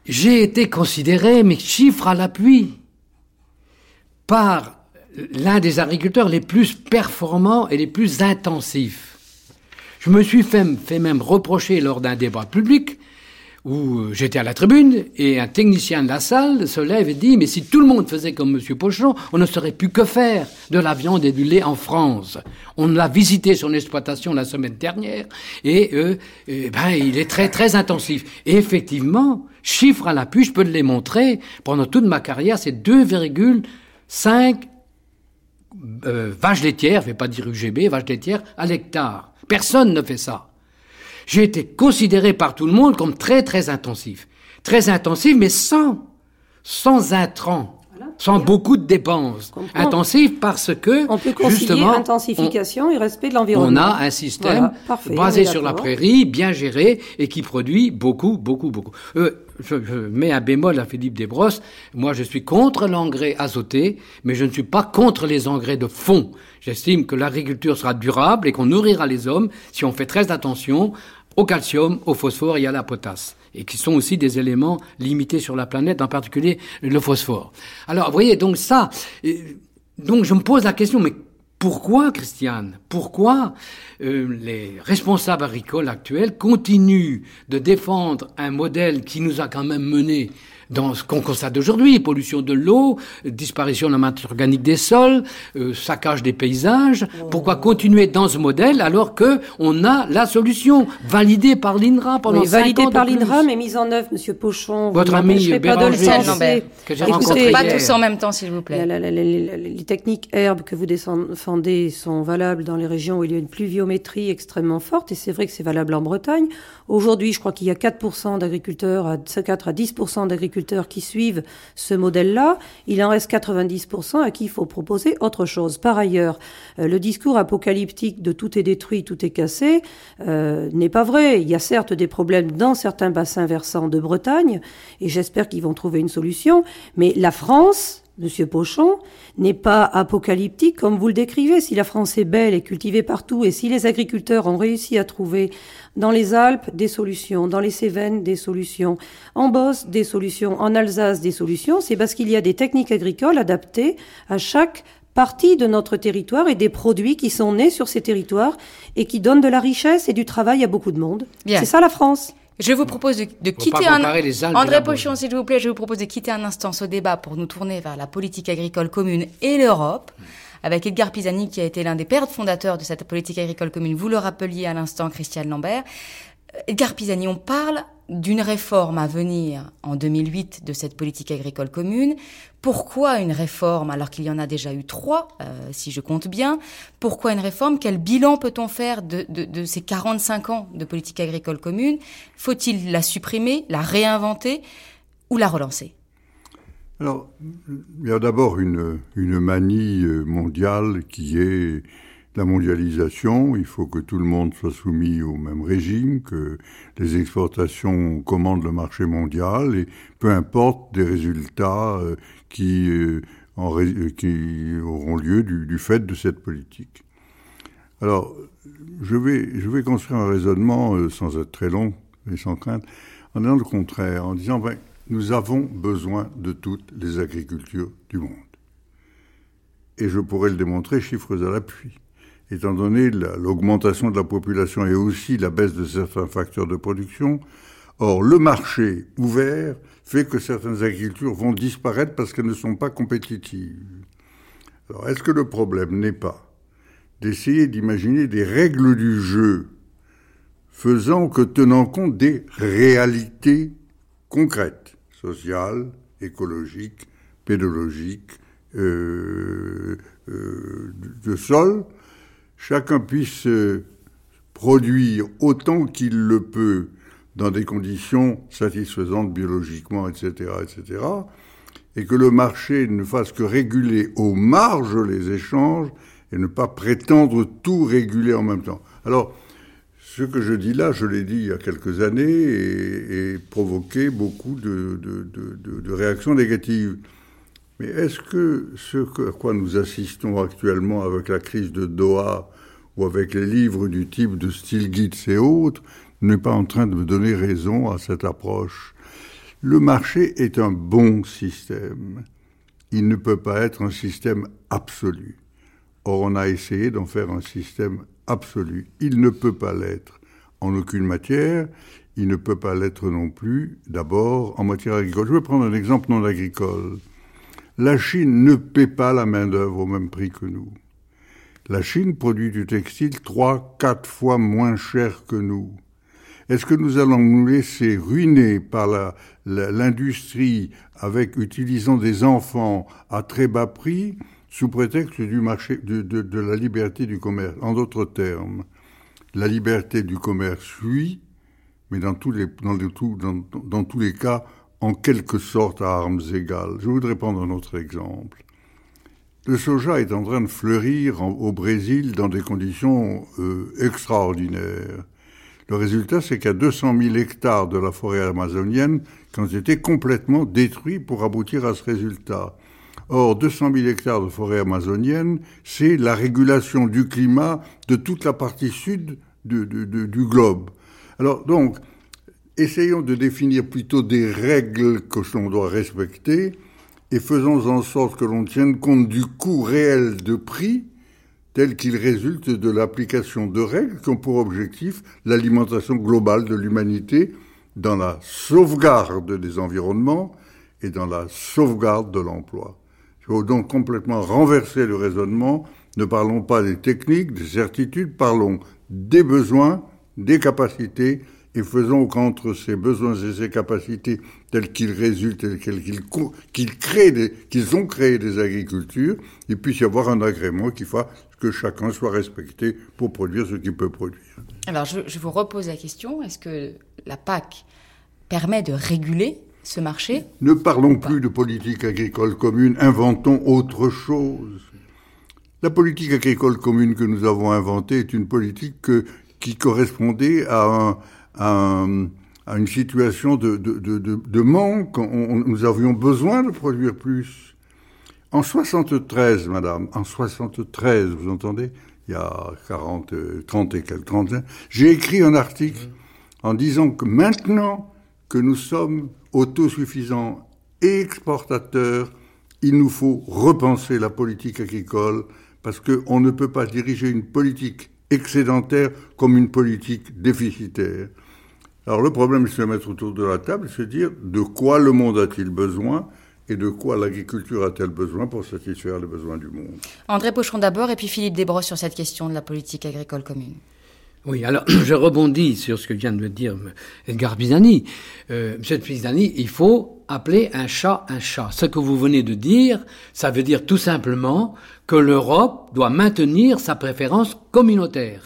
J'ai été considéré, mes chiffres à l'appui, par l'un des agriculteurs les plus performants et les plus intensifs. Je me suis fait, fait même reprocher lors d'un débat public où euh, j'étais à la tribune et un technicien de la salle se lève et dit Mais si tout le monde faisait comme M. Pochon, on ne saurait plus que faire de la viande et du lait en France. On l'a visité son exploitation la semaine dernière et, euh, eh ben, il est très très intensif. Et effectivement, chiffre à l'appui, je peux les montrer, pendant toute ma carrière, c'est 2,5 euh, vaches laitières, je vais pas dire UGB, vaches laitières à l'hectare. Personne ne fait ça j'ai été considéré par tout le monde comme très très intensif. Très intensif, mais sans, sans intrants, sans beaucoup de dépenses. Intensif parce que, on peut justement, intensification et respect de l'environnement. On a un système basé sur la prairie, bien géré et qui produit beaucoup, beaucoup, beaucoup. Euh, je, mets un bémol à Philippe Desbrosses. Moi, je suis contre l'engrais azoté, mais je ne suis pas contre les engrais de fond. J'estime que l'agriculture sera durable et qu'on nourrira les hommes si on fait très attention au calcium, au phosphore et à la potasse, et qui sont aussi des éléments limités sur la planète, en particulier le phosphore. Alors, vous voyez, donc ça, donc je me pose la question, mais pourquoi, Christiane Pourquoi euh, les responsables agricoles actuels continuent de défendre un modèle qui nous a quand même menés dans ce qu'on constate aujourd'hui, pollution de l'eau, disparition de la matière organique des sols, euh, saccage des paysages. Pourquoi continuer dans ce modèle alors que on a la solution validée par l'INRA pendant oui, validée par l'INRA mais mise en œuvre, Monsieur Pochon. Votre ami pas de que j'ai rencontré pas tous en même temps, s'il vous plaît. les techniques herbes que vous défendez sont valables dans les régions où il y a une pluviométrie extrêmement forte, et c'est vrai que c'est valable en Bretagne. Aujourd'hui, je crois qu'il y a 4% d'agriculteurs, 4 à 10% d'agriculteurs qui suivent ce modèle-là. Il en reste 90% à qui il faut proposer autre chose. Par ailleurs, euh, le discours apocalyptique de tout est détruit, tout est cassé euh, n'est pas vrai. Il y a certes des problèmes dans certains bassins versants de Bretagne, et j'espère qu'ils vont trouver une solution, mais la France, Monsieur Pochon, n'est pas apocalyptique comme vous le décrivez. Si la France est belle et cultivée partout, et si les agriculteurs ont réussi à trouver dans les Alpes des solutions, dans les Cévennes des solutions, en Bosse des solutions, en Alsace des solutions, c'est parce qu'il y a des techniques agricoles adaptées à chaque partie de notre territoire et des produits qui sont nés sur ces territoires et qui donnent de la richesse et du travail à beaucoup de monde. C'est ça la France. Je vous propose de, quitter un André Pochon, s'il vous plaît, je vous propose de quitter un instant ce débat pour nous tourner vers la politique agricole commune et l'Europe avec Edgar Pisani qui a été l'un des pères fondateurs de cette politique agricole commune. Vous le rappeliez à l'instant, Christiane Lambert. Edgar Pisani, on parle d'une réforme à venir en 2008 de cette politique agricole commune. Pourquoi une réforme alors qu'il y en a déjà eu trois, euh, si je compte bien Pourquoi une réforme? Quel bilan peut-on faire de, ces 45 ans de politique agricole commune? Faut-il la supprimer, la réinventer ou la relancer? Alors, il y a d'abord une, une manie mondiale qui est la mondialisation, il faut que tout le monde soit soumis au même régime, que les exportations commandent le marché mondial, et peu importe des résultats euh, qui, euh, euh, qui auront lieu du, fait de cette politique. Alors, je vais, je vais construire un raisonnement sans être très long et sans crainte, en disant le contraire, en disant, ben, nous avons besoin de toutes les agricultures du monde. Et je pourrais le démontrer chiffres à l'appui étant donné l'augmentation de la population et aussi la baisse de certains facteurs de production. Or, le marché ouvert fait que certaines agricultures vont disparaître parce qu'elles ne sont pas compétitives. Alors, est-ce que le problème n'est pas d'essayer d'imaginer des règles du jeu faisant que tenant compte des réalités concrètes, sociales, écologiques, pédologiques, euh, euh, de sol, chacun puisse produire autant qu'il le peut dans des conditions satisfaisantes biologiquement, etc., etc., et que le marché ne fasse que réguler aux marges les échanges et ne pas prétendre tout réguler en même temps. Alors, ce que je dis là, je l'ai dit il y a quelques années et, provoqué beaucoup de réactions négatives. Mais est-ce que ce à quoi nous assistons actuellement avec la crise de Doha ou avec les livres du type de Stilgitz et autres n'est pas en train de me donner raison à cette approche? Le marché est un bon système. Il ne peut pas être un système absolu. Or, on a essayé d'en faire un système absolu. Il ne peut pas l'être en aucune matière. Il ne peut pas l'être non plus, d'abord, en matière agricole. Je vais prendre un exemple non agricole. La Chine ne paie pas la main-d'œuvre au même prix que nous. La Chine produit du textile trois, quatre fois moins cher que nous. Est-ce que nous allons nous laisser ruiner par l'industrie avec utilisant des enfants à très bas prix sous prétexte du marché de, la liberté du commerce? En d'autres termes, la liberté du commerce oui, mais dans, dans tous les cas en quelque sorte à armes égales. Je voudrais prendre un autre exemple. Le soja est en train de fleurir au Brésil dans des conditions euh, extraordinaires. Le résultat, c'est a 200 000 hectares de la forêt amazonienne qui ont été complètement détruits pour aboutir à ce résultat. Or, 200 000 hectares de forêt amazonienne, c'est la régulation du climat de toute la partie sud du globe. Alors donc, essayons de définir plutôt des règles que l'on doit respecter et faisons en sorte que l'on tienne compte du coût réel de prix tel qu'il résulte de l'application de règles qui ont pour objectif l'alimentation globale de l'humanité dans la sauvegarde des environnements et dans la sauvegarde de l'emploi. Il faut donc complètement renverser le raisonnement. Ne parlons pas des techniques, des certitudes, parlons des besoins, des capacités et faisons qu'entre ces besoins et ces capacités tels qu'ils résultent et qu'ils créent qu'ils ont créé des agricultures, il puisse y avoir un agrément qui fasse que chacun soit respecté pour produire ce qu'il peut produire. Alors je, je, vous repose la question, est-ce que la PAC permet de réguler ce marché? Ne parlons plus de politique agricole commune, inventons autre chose. La politique agricole commune que nous avons inventée est une politique que, qui correspondait à un, à, une situation de, de, de, manque. nous avions besoin de produire plus. En 73, madame, en 73, vous entendez? Il y a 40, 30 et quelques, 30 ans, j'ai écrit un article en disant que maintenant que nous sommes autosuffisants et exportateurs, il nous faut repenser la politique agricole parce qu'on ne peut pas diriger une politique excédentaire comme une politique déficitaire. Alors le problème, c'est de mettre autour de la table se dire de quoi le monde a-t-il besoin et de quoi l'agriculture a-t-elle besoin pour satisfaire les besoins du monde? André Pochon d'abord et puis Philippe Desbrosses sur cette question de la politique agricole commune. Oui, alors je rebondis sur ce que vient de dire Edgar Pisani. Euh, Monsieur Pisani, il faut appeler un chat un chat. Ce que vous venez de dire, ça veut dire tout simplement que l'Europe doit maintenir sa préférence communautaire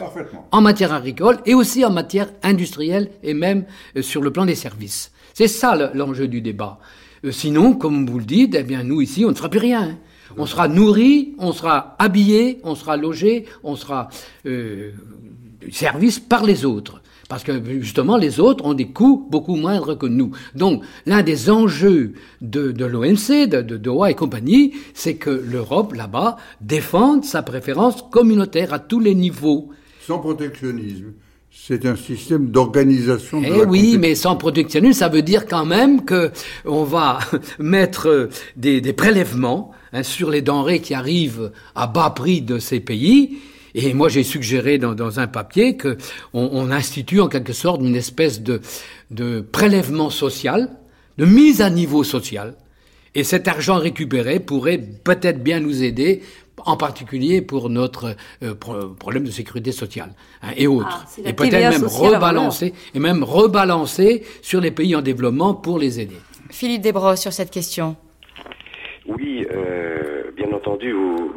en matière agricole et aussi en matière industrielle et même euh, sur le plan des services. C'est ça l'enjeu du débat. Euh, sinon, comme vous le dites, eh bien nous ici, on ne fera plus rien. On sera nourri, on sera habillé, on sera logé, on sera euh, service par les autres. Parce que justement, les autres ont des coûts beaucoup moindres que nous. Donc, l'un des enjeux de, de l'OMC, de, de Doha et compagnie, c'est que l'Europe, là-bas, défende sa préférence communautaire à tous les niveaux. Sans protectionnisme. C'est un système d'organisation. Eh oui, mais sans protectionnisme, ça veut dire quand même que on va mettre des, des prélèvements hein, sur les denrées qui arrivent à bas prix de ces pays et moi, j'ai suggéré dans, dans, un papier que on, institue en quelque sorte une espèce de, de prélèvement social, de mise à niveau social. Et cet argent récupéré pourrait peut-être bien nous aider, en particulier pour notre euh, problème de sécurité sociale hein, et autres. Ah, et peut-être même rebalancer, et même rebalancer sur les pays en développement pour les aider. Philippe Desbrosses sur cette question. Oui, euh, bien entendu, vous,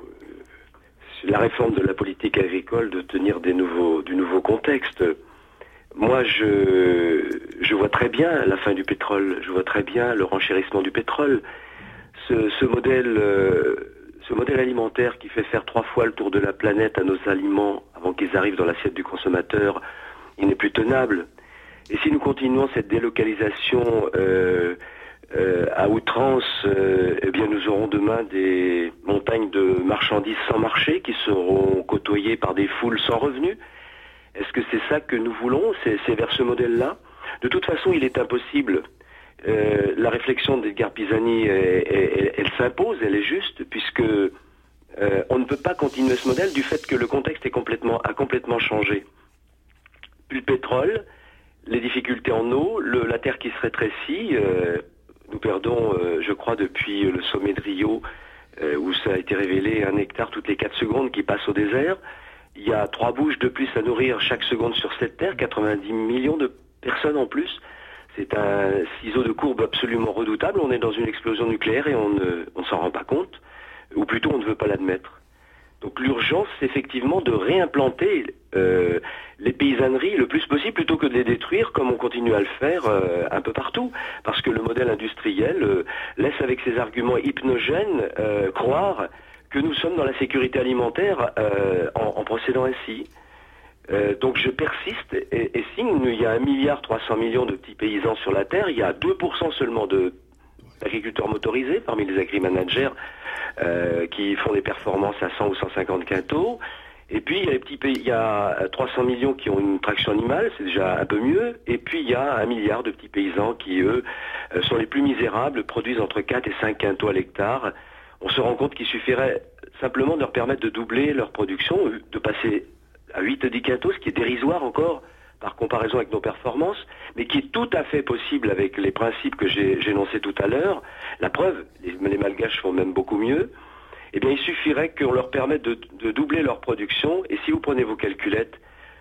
la réforme de la politique agricole de tenir des nouveaux, du nouveau contexte. Moi, je, je vois très bien la fin du pétrole, je vois très bien le renchérissement du pétrole. Ce, ce modèle, euh, ce modèle alimentaire qui fait faire trois fois le tour de la planète à nos aliments avant qu'ils arrivent dans l'assiette du consommateur, il n'est plus tenable. Et si nous continuons cette délocalisation euh, euh, à outrance, euh, eh bien nous aurons demain des montagnes de marchandises sans marché qui seront côtoyées par des foules sans revenus. Est-ce que c'est ça que nous voulons C'est vers ce modèle-là? De toute façon, il est impossible. Euh, la réflexion d'Edgar Pisani, elle, s'impose, elle est juste, puisque on ne peut pas continuer ce modèle du fait que le contexte est complètement, a complètement changé. Plus le pétrole, les difficultés en eau, le, la terre qui se rétrécit, nous perdons, euh, je crois, depuis le sommet de Rio, euh, où ça a été révélé, un hectare toutes les 4 secondes qui passe au désert. Il y a trois bouches de plus à nourrir chaque seconde sur cette terre, 90 millions de personnes en plus. C'est un ciseau de courbe absolument redoutable. On est dans une explosion nucléaire et on ne s'en rend pas compte, ou plutôt on ne veut pas l'admettre. Donc l'urgence, c'est effectivement de réimplanter euh, les paysanneries le plus possible plutôt que de les détruire comme on continue à le faire euh, un peu partout. Parce que le modèle industriel euh, laisse avec ses arguments hypnogènes croire que nous sommes dans la sécurité alimentaire en, procédant ainsi. donc je persiste et, et signe, il y a un milliard 300 millions de petits paysans sur la terre, il y a 2% seulement de d'agriculteurs motorisés parmi les agri-managers euh, qui font des performances à 100 ou 150 quintaux. Et puis il y a les petits pays, il y a 300 millions qui ont une traction animale, c'est déjà un peu mieux. Et puis il y a un milliard de petits paysans qui eux sont les plus misérables, produisent entre 4 et 5 quintaux à l'hectare. On se rend compte qu'il suffirait simplement de leur permettre de doubler leur production, de passer à 8 10 quintaux, ce qui est dérisoire encore par comparaison avec nos performances, mais qui est tout à fait possible avec les principes que j'ai énoncés tout à l'heure. La preuve, les, Malgaches font même beaucoup mieux. Eh bien, il suffirait qu'on leur permette de, doubler leur production, et si vous prenez vos calculettes,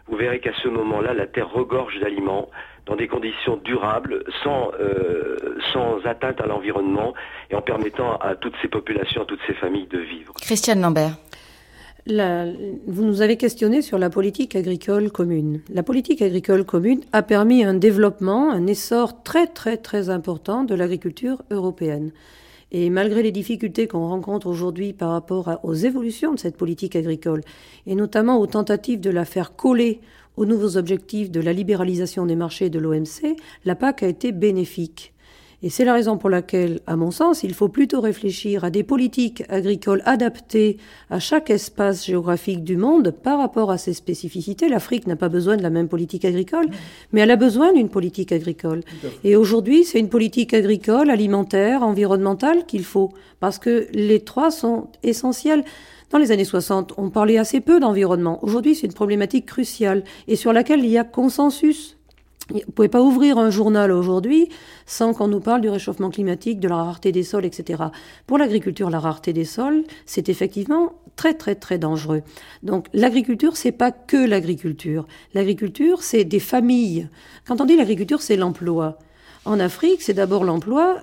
vous verrez qu'à ce moment-là, la terre regorge d'aliments dans des conditions durables, sans, euh, sans atteinte à l'environnement, et en permettant à toutes ces populations, à toutes ces familles de vivre. Christiane Lambert vous nous avez questionné sur la politique agricole commune. La politique agricole commune a permis un développement, un essor très très très important de l'agriculture européenne. Et malgré les difficultés qu'on rencontre aujourd'hui par rapport aux évolutions de cette politique agricole, et notamment aux tentatives de la faire coller aux nouveaux objectifs de la libéralisation des marchés de l'OMC, la PAC a été bénéfique. Et c'est la raison pour laquelle, à mon sens, il faut plutôt réfléchir à des politiques agricoles adaptées à chaque espace géographique du monde par rapport à ses spécificités. L'Afrique n'a pas besoin de la même politique agricole, mais elle a besoin d'une politique agricole. Et aujourd'hui, c'est une politique agricole, alimentaire, environnementale qu'il faut, parce que les trois sont essentiels. Dans les années 60, on parlait assez peu d'environnement. Aujourd'hui, c'est une problématique cruciale et sur laquelle il y a consensus vous pouvez pas ouvrir un journal aujourd'hui sans qu'on nous parle du réchauffement climatique, de la rareté des sols, etc. Pour l'agriculture, la rareté des sols, c'est effectivement très très très dangereux. Donc l'agriculture, c'est pas que l'agriculture. L'agriculture, c'est des familles. Quand on dit l'agriculture, c'est l'emploi. En Afrique, c'est d'abord l'emploi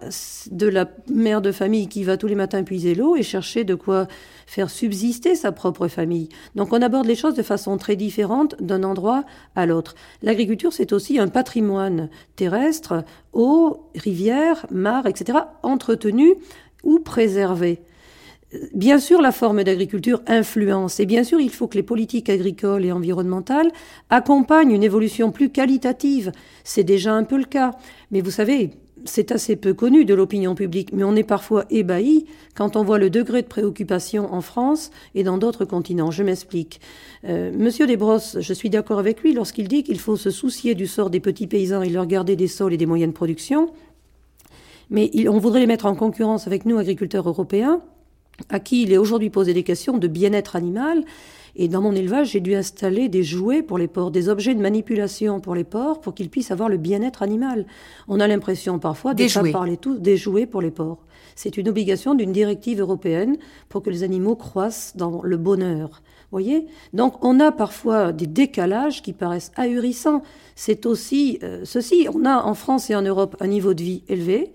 de la mère de famille qui va tous les matins puiser l'eau et chercher de quoi faire subsister sa propre famille. Donc on aborde les choses de façon très différente d'un endroit à l'autre. L'agriculture, c'est aussi un patrimoine terrestre, eau, rivières, mares, etc., entretenu ou préservé. Bien sûr, la forme d'agriculture influence, et bien sûr, il faut que les politiques agricoles et environnementales accompagnent une évolution plus qualitative. C'est déjà un peu le cas. Mais vous savez, c'est assez peu connu de l'opinion publique, mais on est parfois ébahi quand on voit le degré de préoccupation en France et dans d'autres continents. Je m'explique. Euh, Monsieur Desbrosses, je suis d'accord avec lui lorsqu'il dit qu'il faut se soucier du sort des petits paysans et leur garder des sols et des moyens de production. Mais on voudrait les mettre en concurrence avec nous, agriculteurs européens, à qui il est aujourd'hui posé des questions de bien-être animal. Et dans mon élevage, j'ai dû installer des jouets pour les porcs, des objets de manipulation pour les porcs, pour qu'ils puissent avoir le bien-être animal. On a l'impression parfois de ne pas parler tous des jouets pour les porcs. C'est une obligation d'une directive européenne pour que les animaux croissent dans le bonheur. Voyez? Donc on a parfois des décalages qui paraissent ahurissants. C'est aussi euh, ceci. On a en France et en Europe un niveau de vie élevé.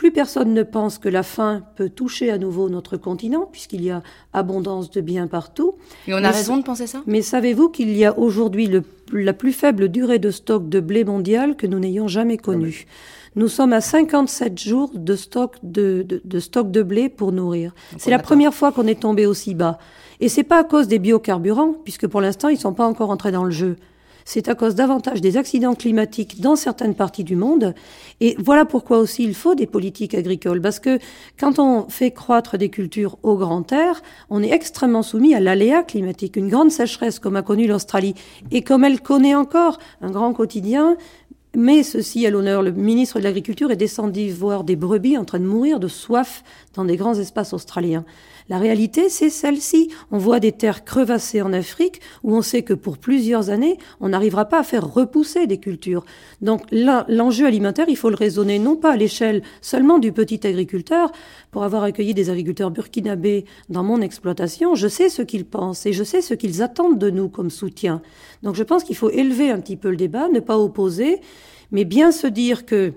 Plus personne ne pense que la faim peut toucher à nouveau notre continent, puisqu'il y a abondance de biens partout. Et on a raison de penser ça? Mais savez-vous qu'il y a aujourd'hui la plus faible durée de stock de blé mondial que nous n'ayons jamais connue nous sommes à 57 jours de stock de, de stock de blé pour nourrir. C'est la première fois qu'on est tombé aussi bas. Et c'est pas à cause des biocarburants, puisque pour l'instant, ils sont pas encore entrés dans le jeu c'est à cause davantage des accidents climatiques dans certaines parties du monde. Et voilà pourquoi aussi il faut des politiques agricoles. Parce que quand on fait croître des cultures au grand air, on est extrêmement soumis à l'aléa climatique. Une grande sécheresse comme a connu l'Australie et comme elle connaît encore un grand quotidien, mais ceci à l'honneur, le ministre de l'Agriculture est descendu voir des brebis en train de mourir de soif dans des grands espaces australiens. La réalité, c'est celle-ci. On voit des terres crevassées en Afrique où on sait que pour plusieurs années, on n'arrivera pas à faire repousser des cultures. Donc l'enjeu alimentaire, il faut le raisonner non pas à l'échelle seulement du petit agriculteur. Pour avoir accueilli des agriculteurs burkinabés dans mon exploitation, je sais ce qu'ils pensent et je sais ce qu'ils attendent de nous comme soutien. Donc je pense qu'il faut élever un petit peu le débat, ne pas opposer, mais bien se dire que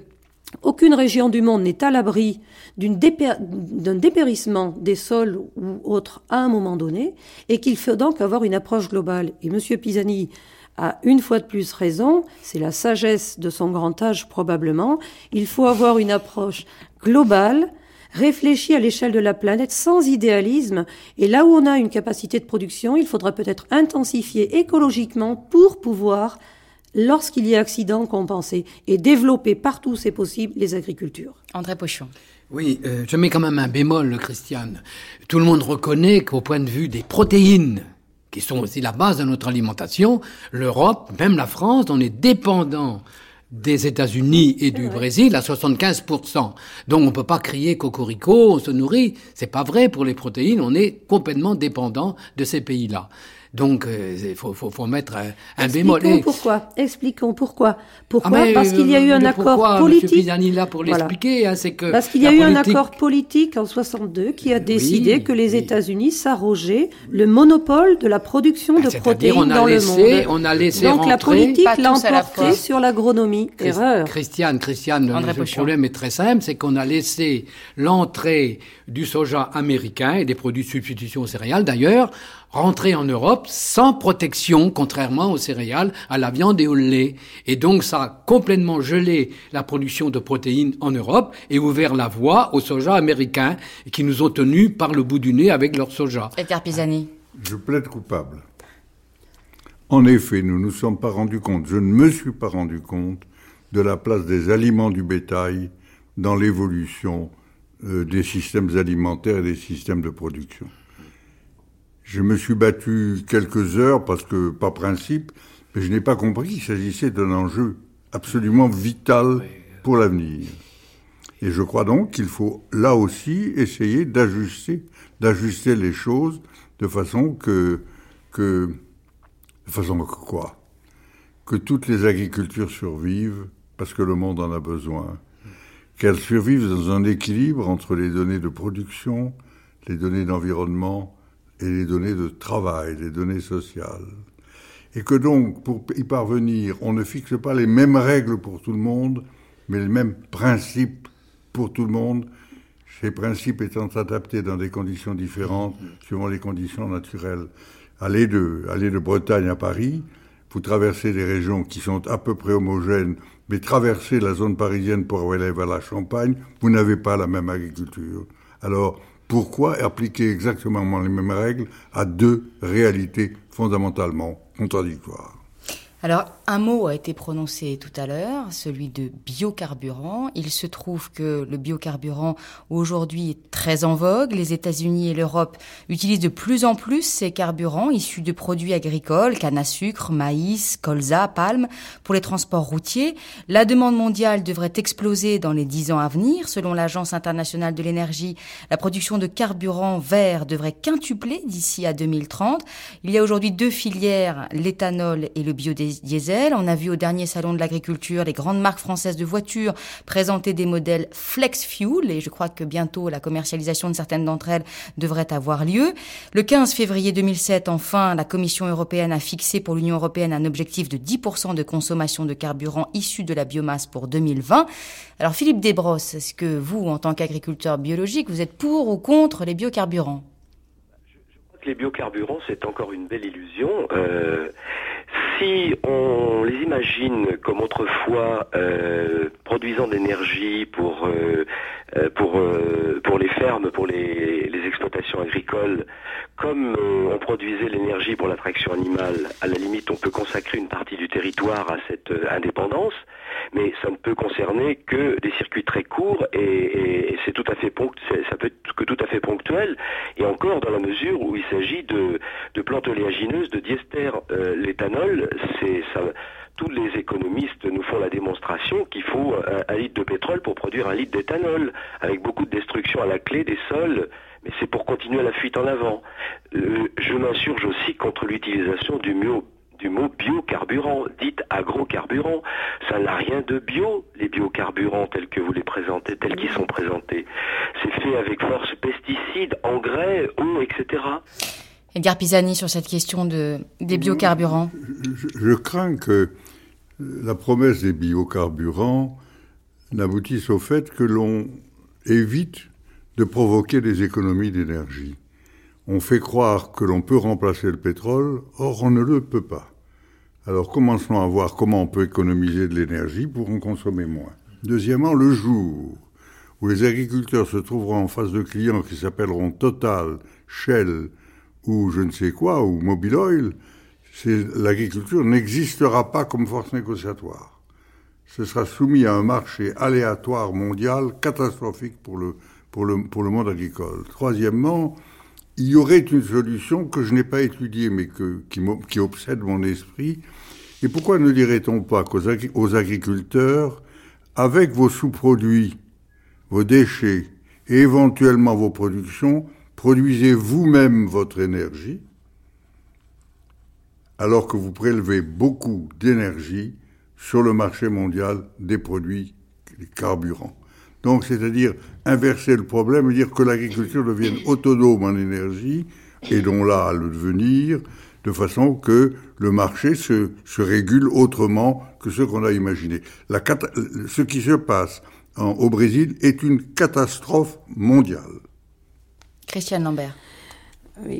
aucune région du monde n'est à l'abri d'un dépérissement des sols ou autres à un moment donné, et qu'il faut donc avoir une approche globale. Et M. Pisani a une fois de plus raison, c'est la sagesse de son grand âge probablement, il faut avoir une approche globale, réfléchie à l'échelle de la planète sans idéalisme, et là où on a une capacité de production, il faudra peut-être intensifier écologiquement pour pouvoir lorsqu'il y a accident, compenser et développer partout c'est possible les agricultures. André Pochon. Oui, euh, je mets quand même un bémol, Christiane. Tout le monde reconnaît qu'au point de vue des protéines qui sont aussi la base de notre alimentation, l'Europe, même la France, on est dépendant des États-Unis et du Brésil à 75%. Donc on peut pas crier cocorico, on se nourrit. C'est pas vrai pour les protéines, on est complètement dépendant de ces pays-là. Donc, euh, il faut, faut, faut, mettre un, un bémol. Expliquons pourquoi. Expliquons pourquoi. Pourquoi ah Parce qu'il y a eu un accord pourquoi, politique. M. là pour l'expliquer, voilà. hein, c'est que parce qu'il y a eu politique... un accord politique en 62 qui a décidé oui, que les oui. États-Unis s'arrogeaient le monopole de la production de protéines on a dans laissé, le monde. On a laissé Donc rentrer... la politique l'a emporté sur l'agronomie. Christ, Erreur. Christiane, Christiane, André le Pochon. problème est très simple, c'est qu'on a laissé l'entrée du soja américain et des produits de substitution aux céréales d'ailleurs rentrer en Europe sans protection, contrairement aux céréales, à la viande et au lait. Et donc ça a complètement gelé la production de protéines en Europe et ouvert la voie au soja américain qui nous ont tenus par le bout du nez avec leur soja. Edgar Pisani. Je plaide coupable. En effet, nous ne nous sommes pas rendus compte, je ne me suis pas rendu compte de la place des aliments du bétail dans l'évolution euh, des systèmes alimentaires et des systèmes de production. Je me suis battu quelques heures parce que, pas principe, mais je n'ai pas compris qu'il s'agissait d'un enjeu absolument vital pour l'avenir. Et je crois donc qu'il faut là aussi essayer d'ajuster, d'ajuster les choses de façon que, que, de façon que quoi? Que toutes les agricultures survivent parce que le monde en a besoin. Qu'elles survivent dans un équilibre entre les données de production, les données d'environnement, et les données de travail, les données sociales. Et que donc, pour y parvenir, on ne fixe pas les mêmes règles pour tout le monde, mais les mêmes principes pour tout le monde, ces principes étant adaptés dans des conditions différentes suivant les conditions naturelles. Aller de, aller de Bretagne à Paris, vous traversez des régions qui sont à peu près homogènes, mais traverser la zone parisienne pour aller vers la Champagne, vous n'avez pas la même agriculture. Alors, pourquoi appliquer exactement les mêmes règles à deux réalités fondamentalement contradictoires alors, un mot a été prononcé tout à l'heure, celui de biocarburant. Il se trouve que le biocarburant aujourd'hui est très en vogue. Les États-Unis et l'Europe utilisent de plus en plus ces carburants issus de produits agricoles, canne à sucre, maïs, colza, palme, pour les transports routiers. La demande mondiale devrait exploser dans les dix ans à venir. Selon l'Agence internationale de l'énergie, la production de carburant vert devrait quintupler d'ici à 2030. Il y a aujourd'hui deux filières, l'éthanol et le biodiesel diesel. On a vu au dernier salon de l'agriculture les grandes marques françaises de voitures présenter des modèles flex fuel et je crois que bientôt la commercialisation de certaines d'entre elles devrait avoir lieu. Le 15 février 2007, enfin, la Commission européenne a fixé pour l'Union européenne un objectif de 10% de consommation de carburant issu de la biomasse pour 2020. Alors Philippe Desbrosses, est-ce que vous, en tant qu'agriculteur biologique, vous êtes pour ou contre les biocarburants? Les biocarburants, c'est encore une belle illusion. Euh, si on les imagine comme autrefois euh, produisant de l'énergie pour euh pour euh, pour les fermes, pour les, les exploitations agricoles, comme euh, on produisait l'énergie pour l'attraction animale, à la limite on peut consacrer une partie du territoire à cette indépendance, mais ça ne peut concerner que des circuits très courts et, et, et c'est tout à fait ça peut être que tout à fait ponctuel et encore dans la mesure où il s'agit de, de plantes oléagineuses, de diester. L'éthanol, c'est ça tous les économistes nous font la démonstration qu'il faut un, un, litre de pétrole pour produire un litre d'éthanol, avec beaucoup de destruction à la clé des sols, mais c'est pour continuer la fuite en avant. Euh, je m'insurge aussi contre l'utilisation du mot du mot biocarburant, dit agrocarburant. Ça n'a rien de bio, les biocarburants tels que vous les présentez, tels qu'ils sont présentés. C'est fait avec force pesticides, engrais, eau, etc. Edgar Pisani sur cette question de, des biocarburants je, je, je, crains que la promesse des biocarburants n'aboutisse au fait que l'on évite de provoquer des économies d'énergie. On fait croire que l'on peut remplacer le pétrole, or on ne le peut pas. Alors commençons à voir comment on peut économiser de l'énergie pour en consommer moins. Deuxièmement, le jour où les agriculteurs se trouveront en face de clients qui s'appelleront Total, Shell, ou je ne sais quoi, ou Mobile Oil, l'agriculture n'existera pas comme force négociatoire. Ce sera soumis à un marché aléatoire mondial catastrophique pour le, monde agricole. Troisièmement, il y aurait une solution que je n'ai pas étudiée, mais qui, obsède mon esprit. Et pourquoi ne dirait-on pas qu'aux aux agriculteurs, avec vos sous-produits, vos déchets et éventuellement vos productions, produisez vous-même votre énergie, alors que vous prélevez beaucoup d'énergie sur le marché mondial des produits carburants. Donc, c'est-à-dire inverser le problème et dire que l'agriculture devienne autonome en énergie, et dont là à le devenir, de façon que le marché se, régule autrement que ce qu'on a imaginé. Ce qui se passe au Brésil est une catastrophe mondiale. Christiane Lambert.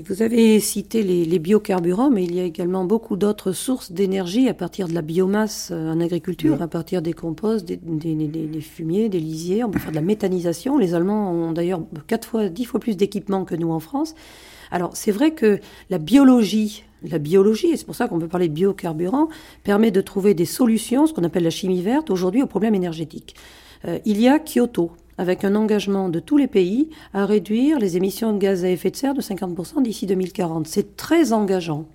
Vous avez cité les, biocarburants, mais il y a également beaucoup d'autres sources d'énergie à partir de la biomasse euh, en agriculture, à partir des composts, des, des, fumiers, des lisiers. On peut faire de la méthanisation. Les Allemands ont d'ailleurs quatre fois, dix fois plus d'équipements que nous en France. Alors c'est vrai que la biologie, la biologie, et c'est pour ça qu'on peut parler de biocarburants, permet de trouver des solutions, ce qu'on appelle la chimie verte, aujourd'hui aux problèmes énergétiques. Euh, il y a Kyoto, avec un engagement de tous les pays à réduire les émissions de gaz à effet de serre de 50% d'ici 2040. C'est très engageant.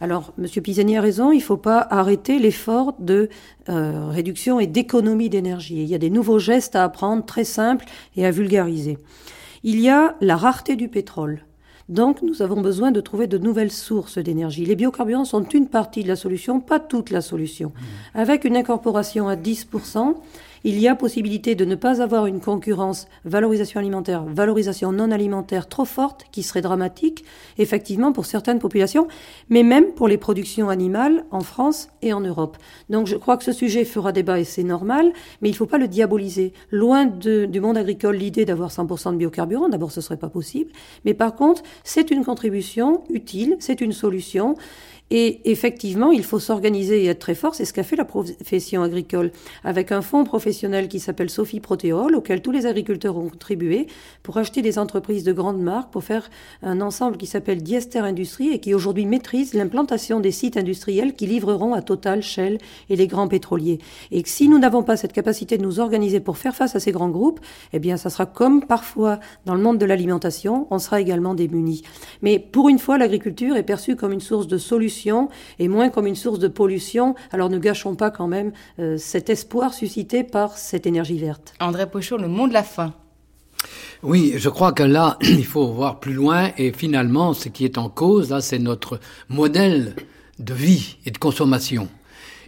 Alors, M. Pisani a raison, il ne faut pas arrêter l'effort de euh, réduction et d'économie d'énergie. Il y a des nouveaux gestes à apprendre, très simples et à vulgariser. Il y a la rareté du pétrole. Donc, nous avons besoin de trouver de nouvelles sources d'énergie. Les biocarburants sont une partie de la solution, pas toute la solution. Mmh. Avec une incorporation à 10%, il y a possibilité de ne pas avoir une concurrence valorisation alimentaire, valorisation non alimentaire trop forte, qui serait dramatique, effectivement, pour certaines populations, mais même pour les productions animales en France et en Europe. Donc je crois que ce sujet fera débat et c'est normal, mais il ne faut pas le diaboliser. Loin du monde agricole, l'idée d'avoir 100% de biocarburants, d'abord ce ne serait pas possible, mais par contre, c'est une contribution utile, c'est une solution. Et effectivement, il faut s'organiser et être très fort. C'est ce qu'a fait la profession agricole avec un fonds professionnel qui s'appelle Sophie Protéol, auquel tous les agriculteurs ont contribué pour acheter des entreprises de grandes marques, pour faire un ensemble qui s'appelle Diester Industrie et qui aujourd'hui maîtrise l'implantation des sites industriels qui livreront à Total, Shell et les grands pétroliers. Et si nous n'avons pas cette capacité de nous organiser pour faire face à ces grands groupes, eh bien, ça sera comme parfois dans le monde de l'alimentation, on sera également démunis. Mais pour une fois, l'agriculture est perçue comme une source de solutions et moins comme une source de pollution. Alors ne gâchons pas quand même euh, cet espoir suscité par cette énergie verte. André Pochot, le mot de la fin. Oui, je crois que là, il faut voir plus loin et finalement, ce qui est en cause, là, c'est notre modèle de vie et de consommation.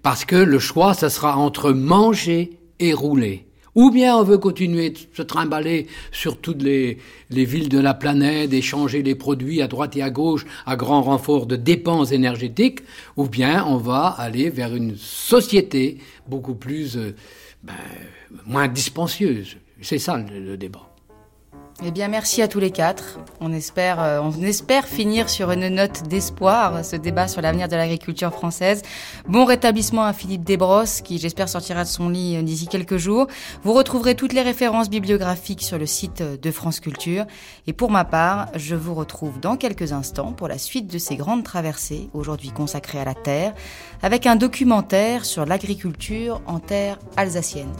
Parce que le choix, ça sera entre manger et rouler. Ou bien on veut continuer de se trimballer sur toutes les, les villes de la planète, échanger les produits à droite et à gauche à grand renfort de dépenses énergétiques, ou bien on va aller vers une société beaucoup plus, euh, ben, moins dispensieuse. C'est ça le débat. Eh bien, merci à tous les quatre. On espère, euh, on espère finir sur une note d'espoir ce débat sur l'avenir de l'agriculture française. Bon rétablissement à Philippe Desbrosses, qui j'espère sortira de son lit euh, d'ici quelques jours. Vous retrouverez toutes les références bibliographiques sur le site de France Culture. Et pour ma part, je vous retrouve dans quelques instants pour la suite de ces grandes traversées, aujourd'hui consacrées à la terre, avec un documentaire sur l'agriculture en terre alsacienne.